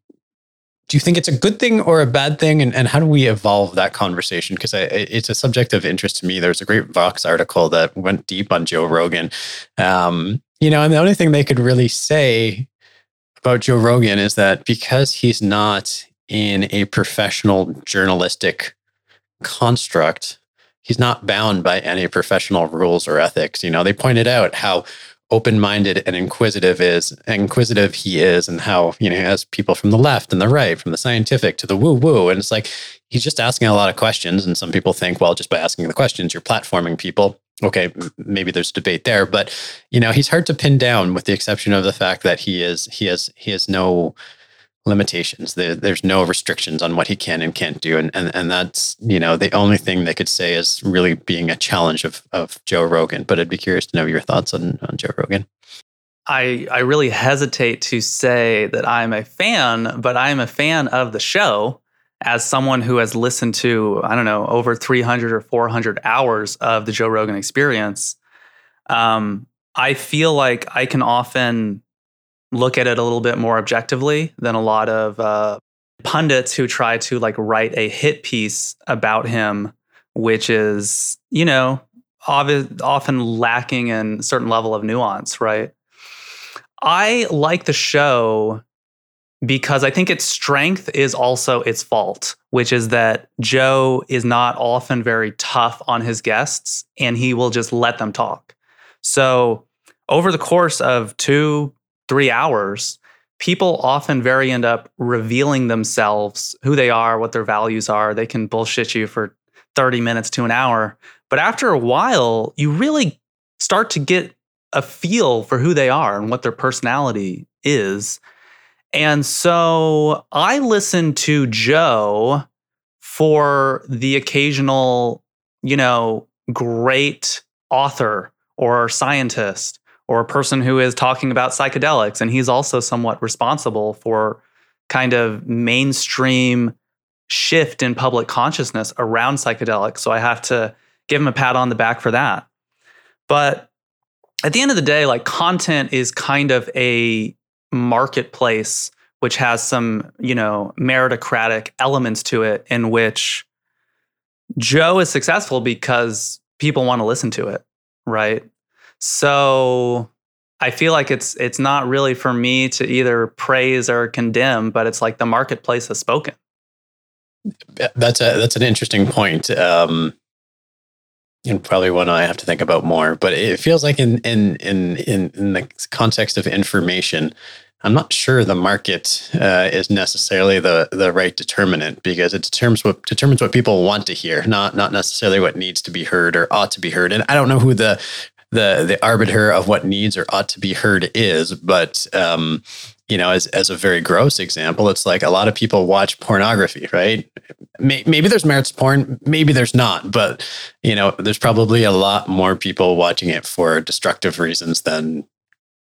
do you think it's a good thing or a bad thing? And, and how do we evolve that conversation? Because it's a subject of interest to me. There's a great Vox article that went deep on Joe Rogan. Um, you know, and the only thing they could really say about Joe Rogan is that because he's not in a professional journalistic construct, he's not bound by any professional rules or ethics. You know, they pointed out how open-minded and inquisitive is inquisitive he is and how you know he has people from the left and the right from the scientific to the woo woo and it's like he's just asking a lot of questions and some people think well just by asking the questions you're platforming people. Okay maybe there's debate there but you know he's hard to pin down with the exception of the fact that he is he has he has no limitations. There, there's no restrictions on what he can and can't do, and, and and that's you know the only thing they could say is really being a challenge of of Joe Rogan. But I'd be curious to know your thoughts on on Joe Rogan. I I really hesitate to say that I'm a fan, but I'm a fan of the show as someone who has listened to I don't know over 300 or 400 hours of the Joe Rogan Experience. Um, I feel like I can often look at it a little bit more objectively than a lot of uh, pundits who try to like write a hit piece about him, which is, you know, often lacking in certain level of nuance, right? I like the show because I think its strength is also its fault, which is that Joe is not often very tough on his guests and he will just let them talk. So, over the course of two, three hours, people often very end up revealing themselves, who they are, what their values are. They can bullshit you for 30 minutes to an hour. But after a while, you really start to get a feel for who they are and what their personality is. And so I listen to Joe for the occasional, you know, great author or scientist or a person who is talking about psychedelics. And he's also somewhat responsible for kind of mainstream shift in public consciousness around psychedelics. So I have to give him a pat on the back for that. But at the end of the day, like content is kind of a marketplace which has some, you know, meritocratic elements to it in which Joe is successful because people want to listen to it, right? So I feel like it's it's not really for me to either praise or condemn, but it's like the marketplace has spoken. That's a that's an interesting point. Um, and probably one I have to think about more. But it feels like in in in in, in the context of information, I'm not sure the market uh, is necessarily the the right determinant because it determines what determines what people want to hear, not not necessarily what needs to be heard or ought to be heard. And I don't know who the the the arbiter of what needs or ought to be heard is. But um, you know, as as a very gross example, it's like a lot of people watch pornography, right? Maybe there's merits porn, maybe there's not, but you know, there's probably a lot more people watching it for destructive reasons than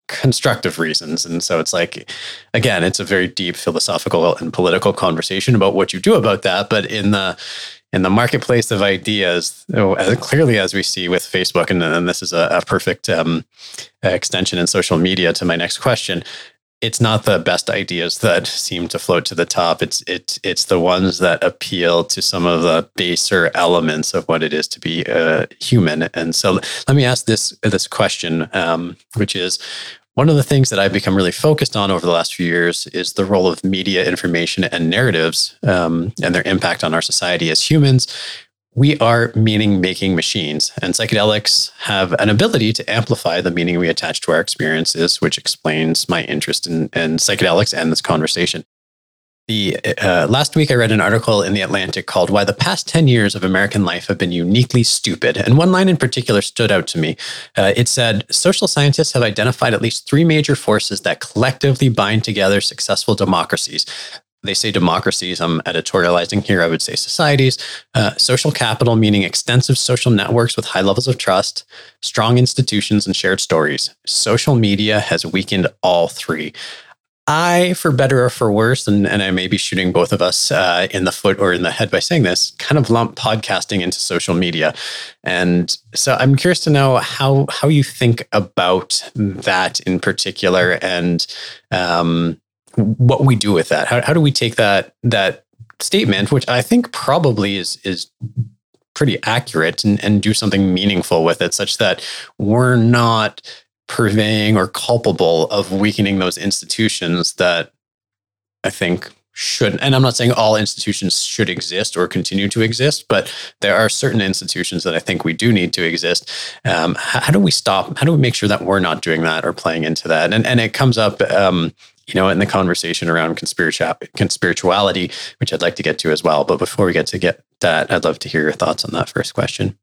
constructive reasons. And so it's like, again, it's a very deep philosophical and political conversation about what you do about that. But in the in the marketplace of ideas, oh, clearly as we see with Facebook, and, and this is a, a perfect um, extension in social media to my next question. it's not the best ideas that seem to float to the top. It's it's it's the ones that appeal to some of the baser elements of what it is to be a human. And so, let me ask this this question, um, which is. One of the things that I've become really focused on over the last few years is the role of media, information, and narratives um, and their impact on our society as humans we are meaning making machines, and psychedelics have an ability to amplify the meaning we attach to our experiences, which explains my interest in, in psychedelics and this conversation. The uh, last week, I read an article in the Atlantic called "Why the Past Ten Years of American Life Have Been Uniquely Stupid," and one line in particular stood out to me. Uh, it said, "Social scientists have identified at least three major forces that collectively bind together successful democracies: they say democracies. I'm editorializing here. I would say societies. Uh, social capital, meaning extensive social networks with high levels of trust, strong institutions, and shared stories. Social media has weakened all three. I, for better or for worse, and, and I may be shooting both of us uh, in the foot or in the head by saying this, kind of lump podcasting into social media. And so I'm curious to know how how you think about that in particular and um, what we do with that. How, how do we take that that statement, which I think probably is is pretty accurate, and, and do something meaningful with it, such that we're not purveying or culpable of weakening those institutions that I think should and i'm not saying all institutions should exist or continue to exist but there are certain institutions that i think we do need to exist um, how, how, do we stop how do we make sure that we're not doing that or playing into that and, and it comes up um, you know, in the conversation around conspiracy, conspirituality, which I'd like to get to as well. But before we get to get that, I'd love to hear your thoughts on that first question.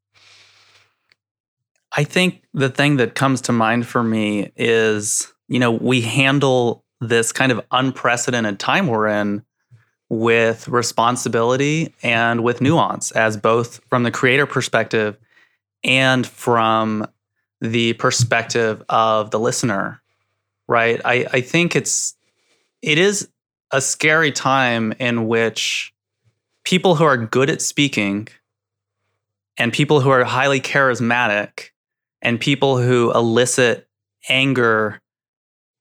I think the thing that comes to mind for me is, you know, we handle this kind of unprecedented time we're in with responsibility and with nuance, as both from the creator perspective and from the perspective of the listener right? I, I think it's it is a scary time in which people who are good at speaking and people who are highly charismatic and people who elicit anger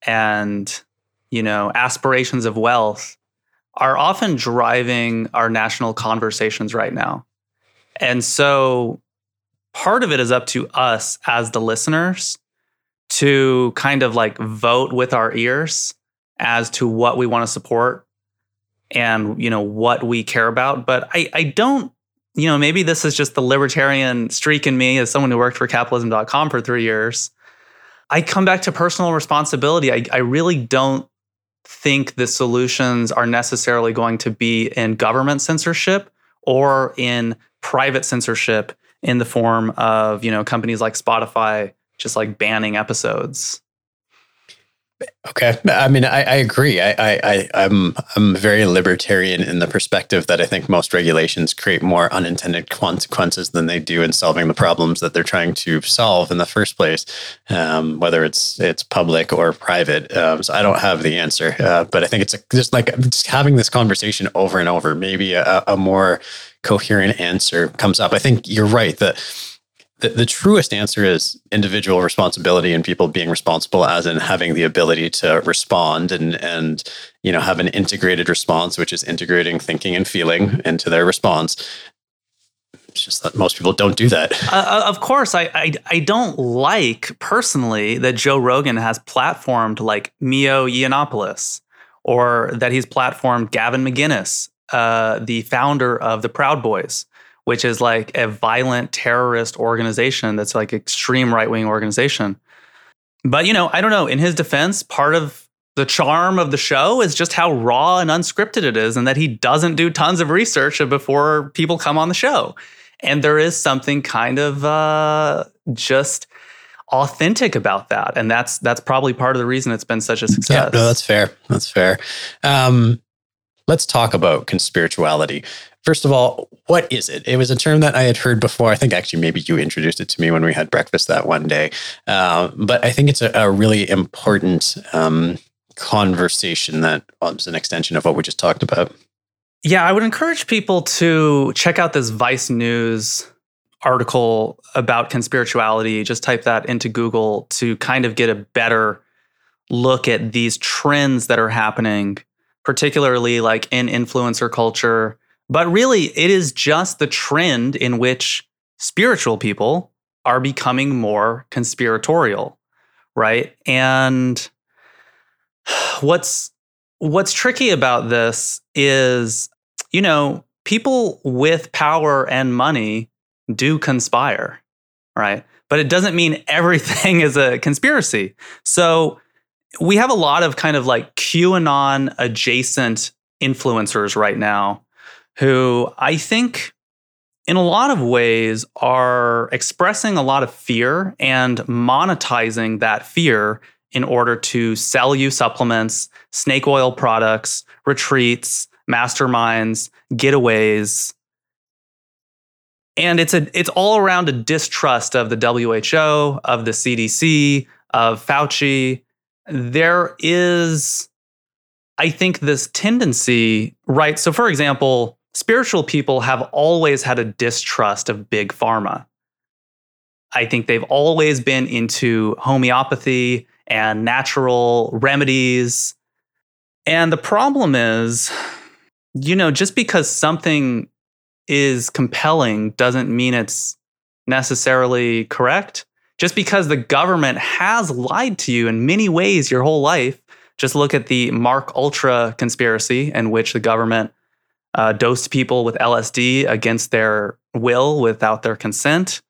and you know aspirations of wealth are often driving our national conversations right now. And so part of it is up to us as the listeners to kind of like vote with our ears as to what we want to support and you know what we care about. But i i don't you know maybe this is just the libertarian streak in me as someone who worked for capitalism.com for 3 years i come back to personal responsibility i, I really don't think the solutions are necessarily going to be in government censorship or in private censorship in the form of you know companies like spotify just like banning episodes. Okay, I mean, I, I agree. I, I, I'm, I'm very libertarian in the perspective that I think most regulations create more unintended consequences than they do in solving the problems that they're trying to solve in the first place, um, whether it's it's public or private. Um, so I don't have the answer, uh, but I think it's a, just like just having this conversation over and over. Maybe a, a more coherent answer comes up. I think you're right that the, the truest answer is individual responsibility and people being responsible as in having the ability to respond and and you know have an integrated response which is integrating thinking and feeling into their response. It's just that most people don't do that. Uh, uh, of course I, I i don't like personally that joe rogan has platformed like milo yiannopoulos or that he's platformed gavin mcinnes uh, the founder of the proud boys which is like a violent terrorist organization that's like extreme right wing organization. But you know, I don't know. In his defense, part of the charm of the show is just how raw and unscripted it is, and that he doesn't do tons of research before people come on the show. And there is something kind of uh, just authentic about that, and that's that's probably part of the reason it's been such a success. Yeah, no, that's fair. That's fair. Um, let's talk about conspirituality. First of all, what is it? It was a term that I had heard before. I think actually maybe you introduced it to me when we had breakfast that one day. Uh, but I think it's a, a really important um, conversation that is an extension of what we just talked about. Yeah, I would encourage people to check out this Vice News article about conspirituality. Just type that into Google to kind of get a better look at these trends that are happening, particularly like in influencer culture. But really, it is just the trend in which spiritual people are becoming more conspiratorial, right? And what's what's tricky about this is, you know, people with power and money do conspire, right? But it doesn't mean everything is a conspiracy. So we have a lot of kind of like QAnon adjacent influencers right now who I think in a lot of ways are expressing a lot of fear and monetizing that fear in order to sell you supplements, snake oil products, retreats, masterminds, getaways. And it's a it's all around a distrust of the WHO, of the CDC, of Fauci. There is I think this tendency, right? So for example, spiritual people have always had a distrust of big pharma. I think they've always been into homeopathy and natural remedies. And the problem is, you know, just because something is compelling doesn't mean it's necessarily correct. Just because the government has lied to you in many ways your whole life, just look at the MKUltra conspiracy, in which the government uh, dosed people with LSD against their will without their consent.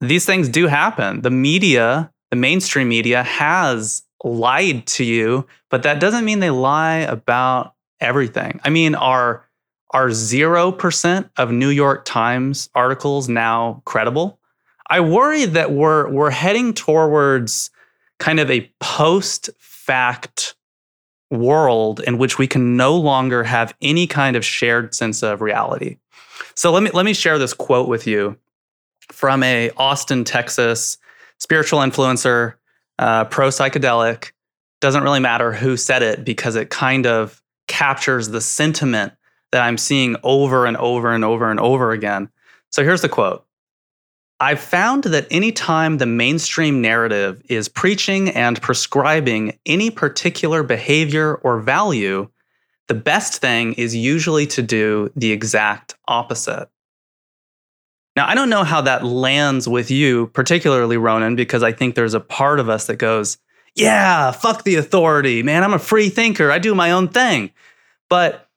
These things do happen. The media the mainstream media has lied to you, but that doesn't mean they lie about everything. I mean, are are 0% of New York Times articles now credible? I worry that we're we're heading towards kind of a post fact world in which we can no longer have any kind of shared sense of reality. So let me let me share this quote with you from a Austin, Texas spiritual influencer, uh, pro psychedelic. Doesn't really matter who said it because it kind of captures the sentiment that I'm seeing over and over and over and over again. So here's the quote I've found that anytime the mainstream narrative is preaching and prescribing any particular behavior or value, the best thing is usually to do the exact opposite. Now, I don't know how that lands with you, particularly Ronan, because I think there's a part of us that goes, yeah, fuck the authority, man. I'm a free thinker. I do my own thing. But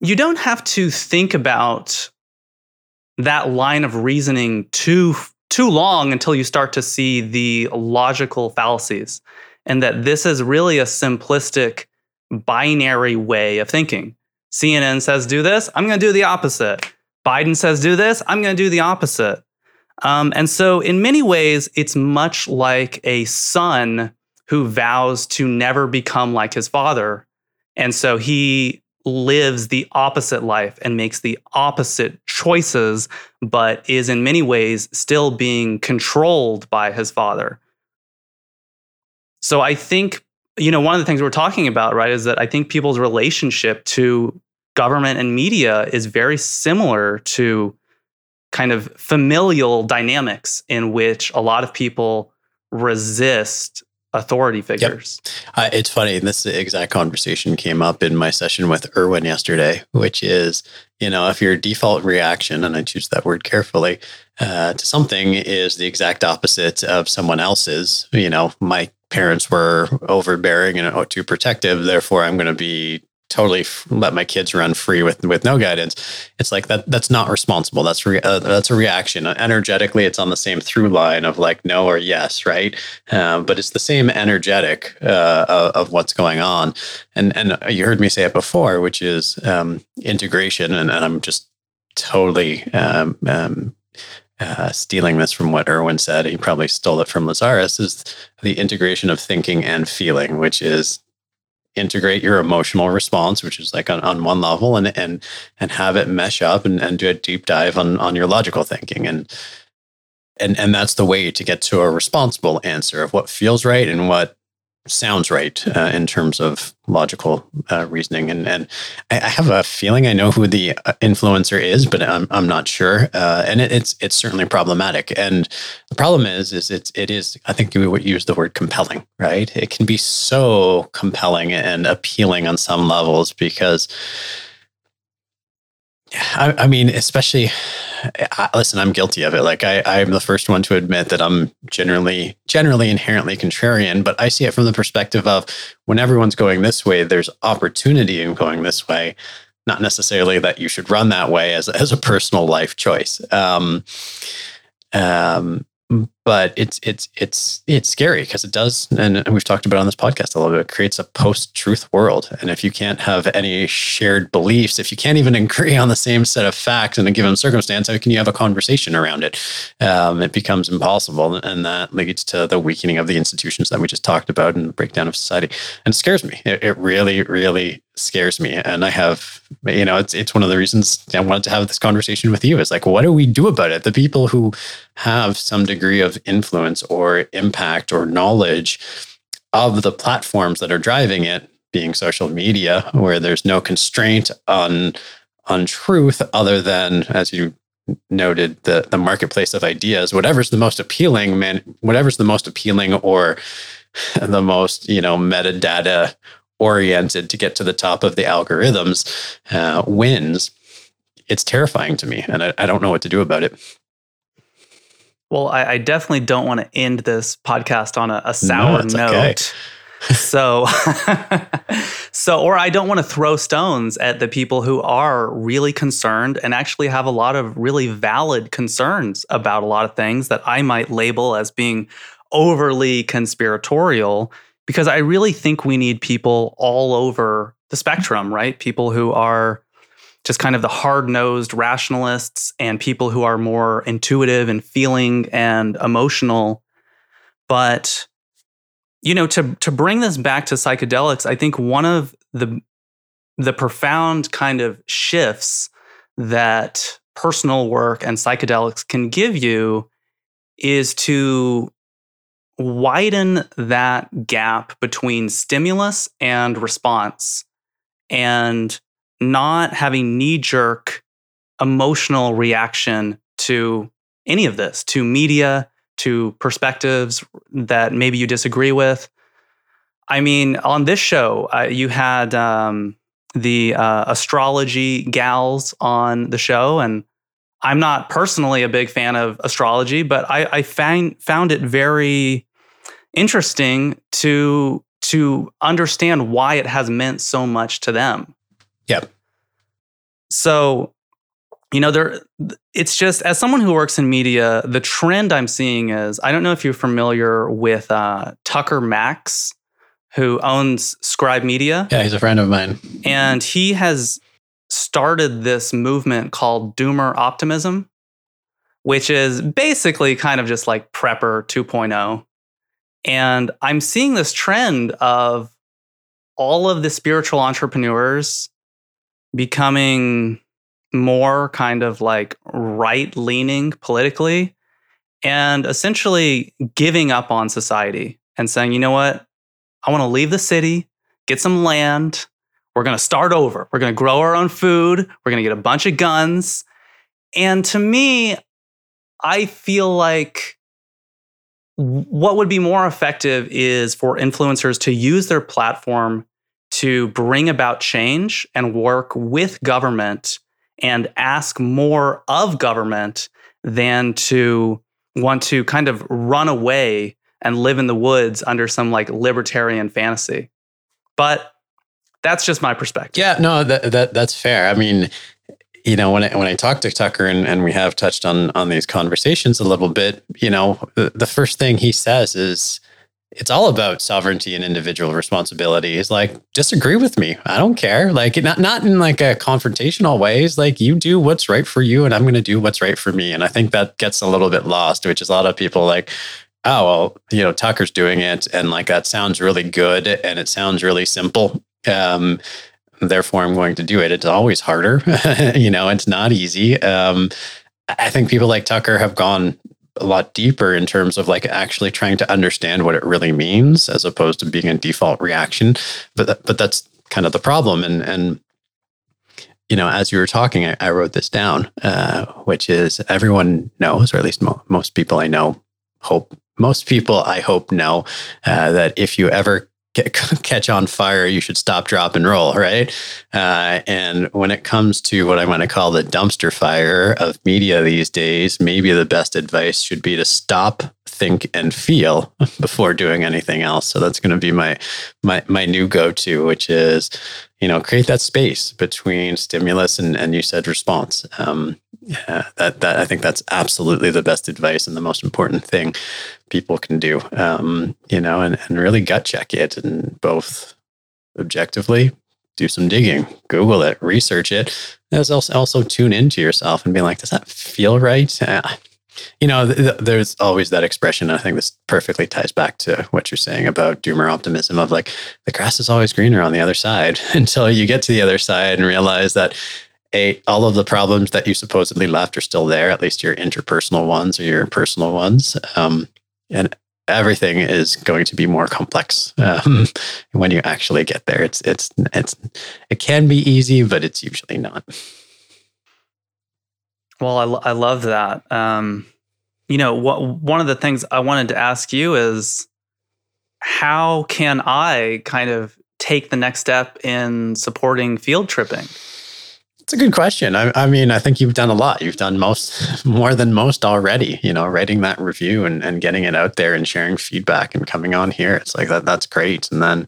you don't have to think about that line of reasoning too too long until you start to see the logical fallacies and that this is really a simplistic binary way of thinking. CNN says do this, I'm going to do the opposite. Biden says do this, I'm going to do the opposite. Um, and so, in many ways, it's much like a son who vows to never become like his father. And so he lives the opposite life and makes the opposite choices, but is in many ways still being controlled by his father. So I think, you know, one of the things we're talking about, right, is that I think people's relationship to government and media is very similar to kind of familial dynamics in which a lot of people resist authority figures. Yep. Uh, it's funny. This exact conversation came up in my session with Erwin yesterday, which is, you know, if your default reaction, and I choose that word carefully, uh, to something is the exact opposite of someone else's, you know, my parents were overbearing and too protective, therefore I'm going to be totally let my kids run free with with no guidance. It's like that that's not responsible. That's re, uh, that's a reaction. Energetically it's on the same through line of like no or yes right? Uh, but it's the same energetic uh, of, what's going on. And and you heard me say it before which is um, integration. And, and, i'm just totally um, um, uh, stealing this from what Erwin said, he probably stole it from Lazarus, is the integration of thinking and feeling, which is integrate your emotional response, which is like on, on one level, and and and have it mesh up and, and do a deep dive on on your logical thinking. And and and that's the way to get to a responsible answer of what feels right and what sounds right uh, in terms of logical uh, reasoning. And and I, have a feeling I know who the uh, influencer is, but I'm I'm not sure. Uh, and it, it's it's certainly problematic. And the problem is is it's it is I think you would use the word compelling, right? It can be so compelling and appealing on some levels because I, I mean, especially, I, listen, I'm guilty of it. Like I, I'm the first one to admit that I'm generally, generally inherently contrarian, but I see it from the perspective of when everyone's going this way, there's opportunity in going this way, not necessarily that you should run that way as, as a personal life choice. Um, um, but it's it's it's it's scary because it does and we've talked about on this podcast a little bit it creates a post-truth world. And if you can't have any shared beliefs if you can't even agree on the same set of facts in a given circumstance how can you have a conversation around it? Um, it becomes impossible and that leads to the weakening of the institutions that we just talked about and the breakdown of society. And it scares me. It, it really really scares me. And I have, you know, it's it's one of the reasons I wanted to have this conversation with you. Is like, what do we do about it? The people who have some degree of influence or impact or knowledge of the platforms that are driving it, being social media, where there's no constraint on on truth other than, as you noted, the the marketplace of ideas. Whatever's the most appealing, man, whatever's the most appealing or the most, you know, metadata oriented to get to the top of the algorithms uh, wins, it's terrifying to me. And I, I, don't know what to do about it. Well, I, I definitely don't want to end this podcast on a, a sour no, note. Okay. so so or i don't want to throw stones at the people who are really concerned and actually have a lot of really valid concerns about a lot of things that i might label as being overly conspiratorial because I really think we need people all over the spectrum, right? People who are just kind of the hard nosed rationalists and people who are more intuitive and feeling and emotional. But, you know, to, to bring this back to psychedelics, I think one of the, the profound kind of shifts that personal work and psychedelics can give you is to widen that gap between stimulus and response and not having knee jerk emotional reaction to any of this, to media, to perspectives that maybe you disagree with. I mean, on this show, uh, you had um, the uh, astrology gals on the show, and I'm not personally a big fan of astrology, but I, I find found it very interesting to to understand why it has meant so much to them. Yep. So, you know, there it's just as someone who works in media, the trend I'm seeing is I don't know if you're familiar with uh, Tucker Max, who owns Scribe Media. Yeah, he's a friend of mine. And he has started this movement called Doomer Optimism, which is basically kind of just like Prepper 2.0. And I'm seeing this trend of all of the spiritual entrepreneurs becoming more kind of like right leaning politically and essentially giving up on society and saying, you know what? I want to leave the city, get some land. We're going to start over. We're going to grow our own food. We're going to get a bunch of guns. And to me, I feel like what would be more effective is for influencers to use their platform to bring about change and work with government and ask more of government than to want to kind of run away and live in the woods under some like libertarian fantasy. But that's just my perspective. Yeah, no, that, that that's fair. I mean, you know, when I, when I talk to Tucker and, and we have touched on on these conversations a little bit, you know, the, the first thing he says is it's all about sovereignty and individual responsibility. He's like, disagree with me. I don't care. Like not not in like a confrontational ways. Like you do what's right for you and I'm gonna do what's right for me. And I think that gets a little bit lost, which is a lot of people like, oh well, you know, Tucker's doing it and like that sounds really good and it sounds really simple. Um, therefore I'm going to do it. It's always harder. you know, it's not easy. Um, I think people like Tucker have gone a lot deeper in terms of like actually trying to understand what it really means as opposed to being a default reaction. But that, but that's kind of the problem. And and you know, as you were talking, I, I wrote this down, uh, which is everyone knows, or at least mo- most people I know, hope most people I hope know uh, that if you ever catch on fire, you should stop, drop, and roll, right? Uh, and when it comes to what I want to call the dumpster fire of media these days, maybe the best advice should be to stop, think, and feel before doing anything else. So that's going to be my my my new go-to, which is, you know, create that space between stimulus and and you said response. Um, yeah, that that I think that's absolutely the best advice and the most important thing people can do. Um, you know, and, and really gut check it and both objectively do some digging, Google it, research it. As also also tune into yourself and be like, does that feel right? Uh, you know, th- th- there's always that expression. I think this perfectly ties back to what you're saying about doomer optimism of like the grass is always greener on the other side until you get to the other side and realize that a all of the problems that you supposedly left are still there, at least your interpersonal ones or your personal ones. Um, and everything is going to be more complex um, when you actually get there. It's it's it's it can be easy, but it's usually not. Well, I, I love that. Um, you know, what, one of the things I wanted to ask you is how can I kind of take the next step in supporting field tripping? It's a good question. I, I, mean, I think you've done a lot. You've done most, more than most already. You know, writing that review and, and getting it out there and sharing feedback and coming on here. It's like that. That's great. And then,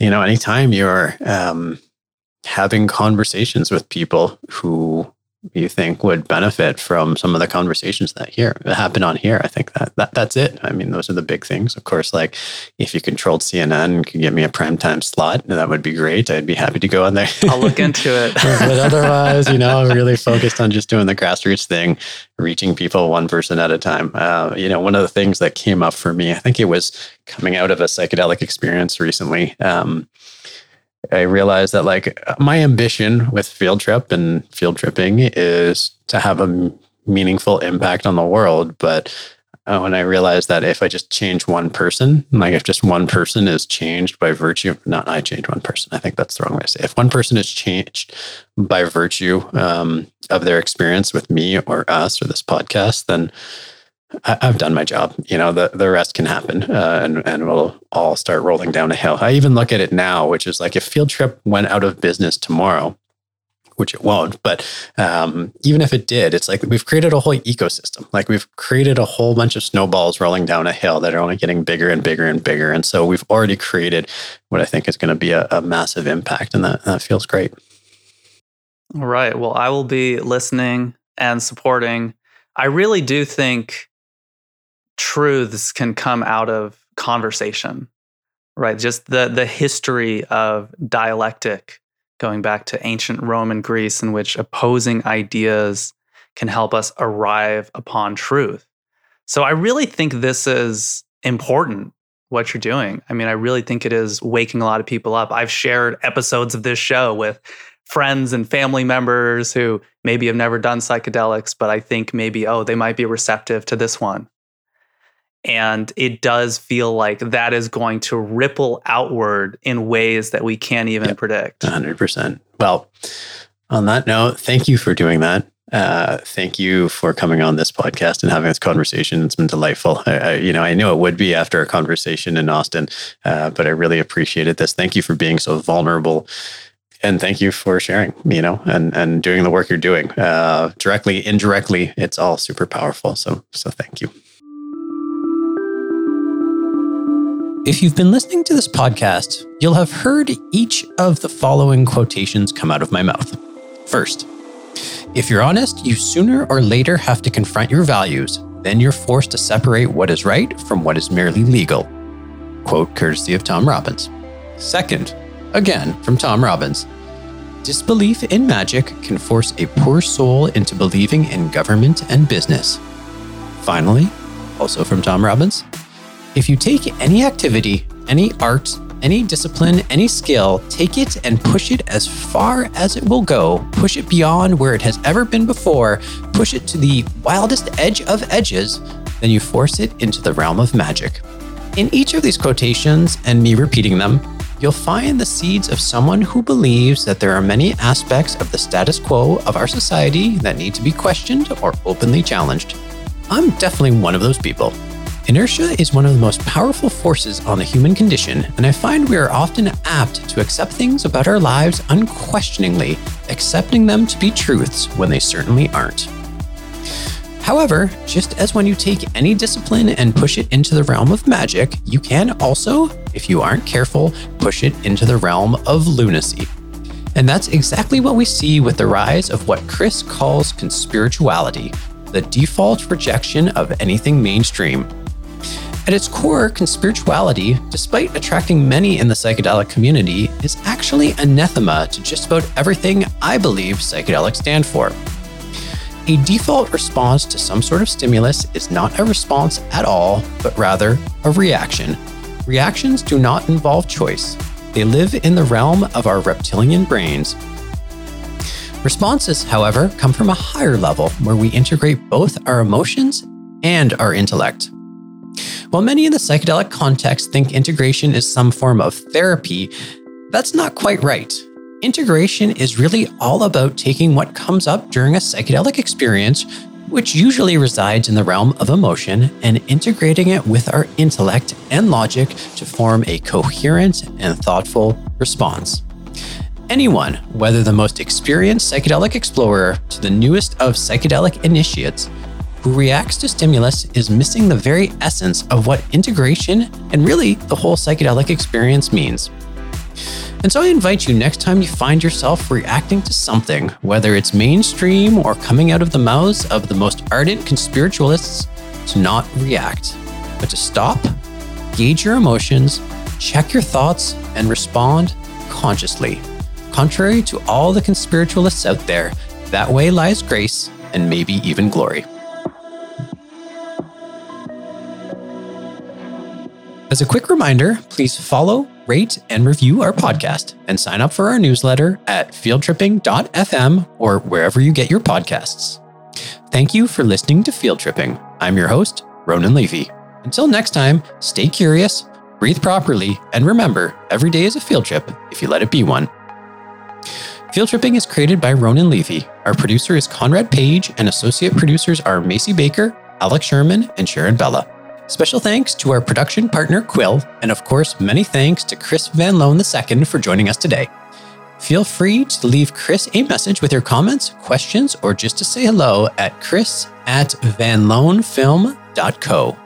you know, anytime you're um, having conversations with people who you think would benefit from some of the conversations that here that happen on here. I think that, that that's it. I mean, those are the big things. Of course, like if you controlled CNN and could give me a prime time slot, that would be great. I'd be happy to go on there. I'll look into it. but otherwise, you know, I'm really focused on just doing the grassroots thing, reaching people one person at a time. Uh, you know, one of the things that came up for me, I think it was coming out of a psychedelic experience recently. Um, I realized that like my ambition with field trip and field tripping is to have a meaningful impact on the world. But uh, when I realized that if I just change one person, like if just one person is changed by virtue, of, not I change one person. I think that's the wrong way to say. If one person is changed by virtue um, of their experience with me or us or this podcast, then I, have done my job. You know, the, the rest can happen uh, and, and we'll all start rolling down a hill. I even look at it now, which is like if Field Trip went out of business tomorrow, which it won't, but um, even if it did, it's like we've created a whole ecosystem. Like we've created a whole bunch of snowballs rolling down a hill that are only getting bigger and bigger and bigger. And so we've already created what I think is going to be a, a massive impact. And that, that feels great. All right. Well, I will be listening and supporting. I really do think truths can come out of conversation right? Just the the history of dialectic going back to ancient rome and greece in which opposing ideas can help us arrive upon truth. So i really think this is important what you're doing. I mean i really think it is waking a lot of people up. I've shared episodes of this show with friends and family members who maybe have never done psychedelics but i think maybe oh they might be receptive to this one and it does feel like that is going to ripple outward in ways that we can't even yep, predict. 100%. Well, on that note, thank you for doing that. Uh, thank you for coming on this podcast and having this conversation. It's been delightful. I, I you know, I knew it would be after a conversation in Austin, uh, but I really appreciated this. Thank you for being so vulnerable and thank you for sharing you know and and doing the work you're doing uh, directly indirectly it's all super powerful so so thank you If you've been listening to this podcast, you'll have heard each of the following quotations come out of my mouth. First, if you're honest, you sooner or later have to confront your values. Then you're forced to separate what is right from what is merely legal. Quote courtesy of Tom Robbins. Second, again from Tom Robbins. Disbelief in magic can force a poor soul into believing in government and business. Finally, also from Tom Robbins, if you take any activity, any art, any discipline, any skill, take it and push it as far as it will go, push it beyond where it has ever been before, push it to the wildest edge of edges, then you force it into the realm of magic. In each of these quotations, and me repeating them, you'll find the seeds of someone who believes that there are many aspects of the status quo of our society that need to be questioned or openly challenged. I'm definitely one of those people. Inertia is one of the most powerful forces on the human condition, and I find we are often apt to accept things about our lives unquestioningly, accepting them to be truths when they certainly aren't. However, just as when you take any discipline and push it into the realm of magic, you can also, if you aren't careful, push it into the realm of lunacy. And that's exactly what we see with the rise of what Chris calls conspirituality, the default rejection of anything mainstream. At its core, conspirituality, despite attracting many in the psychedelic community, is actually anathema to just about everything I believe psychedelics stand for. A default response to some sort of stimulus is not a response at all, but rather a reaction. Reactions do not involve choice, they live in the realm of our reptilian brains. Responses, however, come from a higher level where we integrate both our emotions and our intellect. While many in the psychedelic context think integration is some form of therapy, that's not quite right. Integration is really all about taking what comes up during a psychedelic experience, which usually resides in the realm of emotion, and integrating it with our intellect and logic to form a coherent and thoughtful response. Anyone, whether the most experienced psychedelic explorer to the newest of psychedelic initiates, who reacts to stimulus is missing the very essence of what integration and really the whole psychedelic experience means. And so I invite you next time you find yourself reacting to something, whether it's mainstream or coming out of the mouths of the most ardent conspiritualists, to not react, but to stop, gauge your emotions, check your thoughts, and respond consciously. Contrary to all the conspiritualists out there, that way lies grace and maybe even glory. As a quick reminder, please follow, rate, and review our podcast and sign up for our newsletter at fieldtripping.fm or wherever you get your podcasts. Thank you for listening to Field Tripping. I'm your host, Ronan Levy. Until next time, stay curious, breathe properly, and remember every day is a field trip if you let it be one. Field Tripping is created by Ronan Levy. Our producer is Conrad Page, and associate producers are Macy Baker, Alex Sherman, and Sharon Bella. Special thanks to our production partner, Quill, and of course, many thanks to Chris Van Loan II for joining us today. Feel free to leave Chris a message with your comments, questions, or just to say hello at chris at vanloanfilm.co.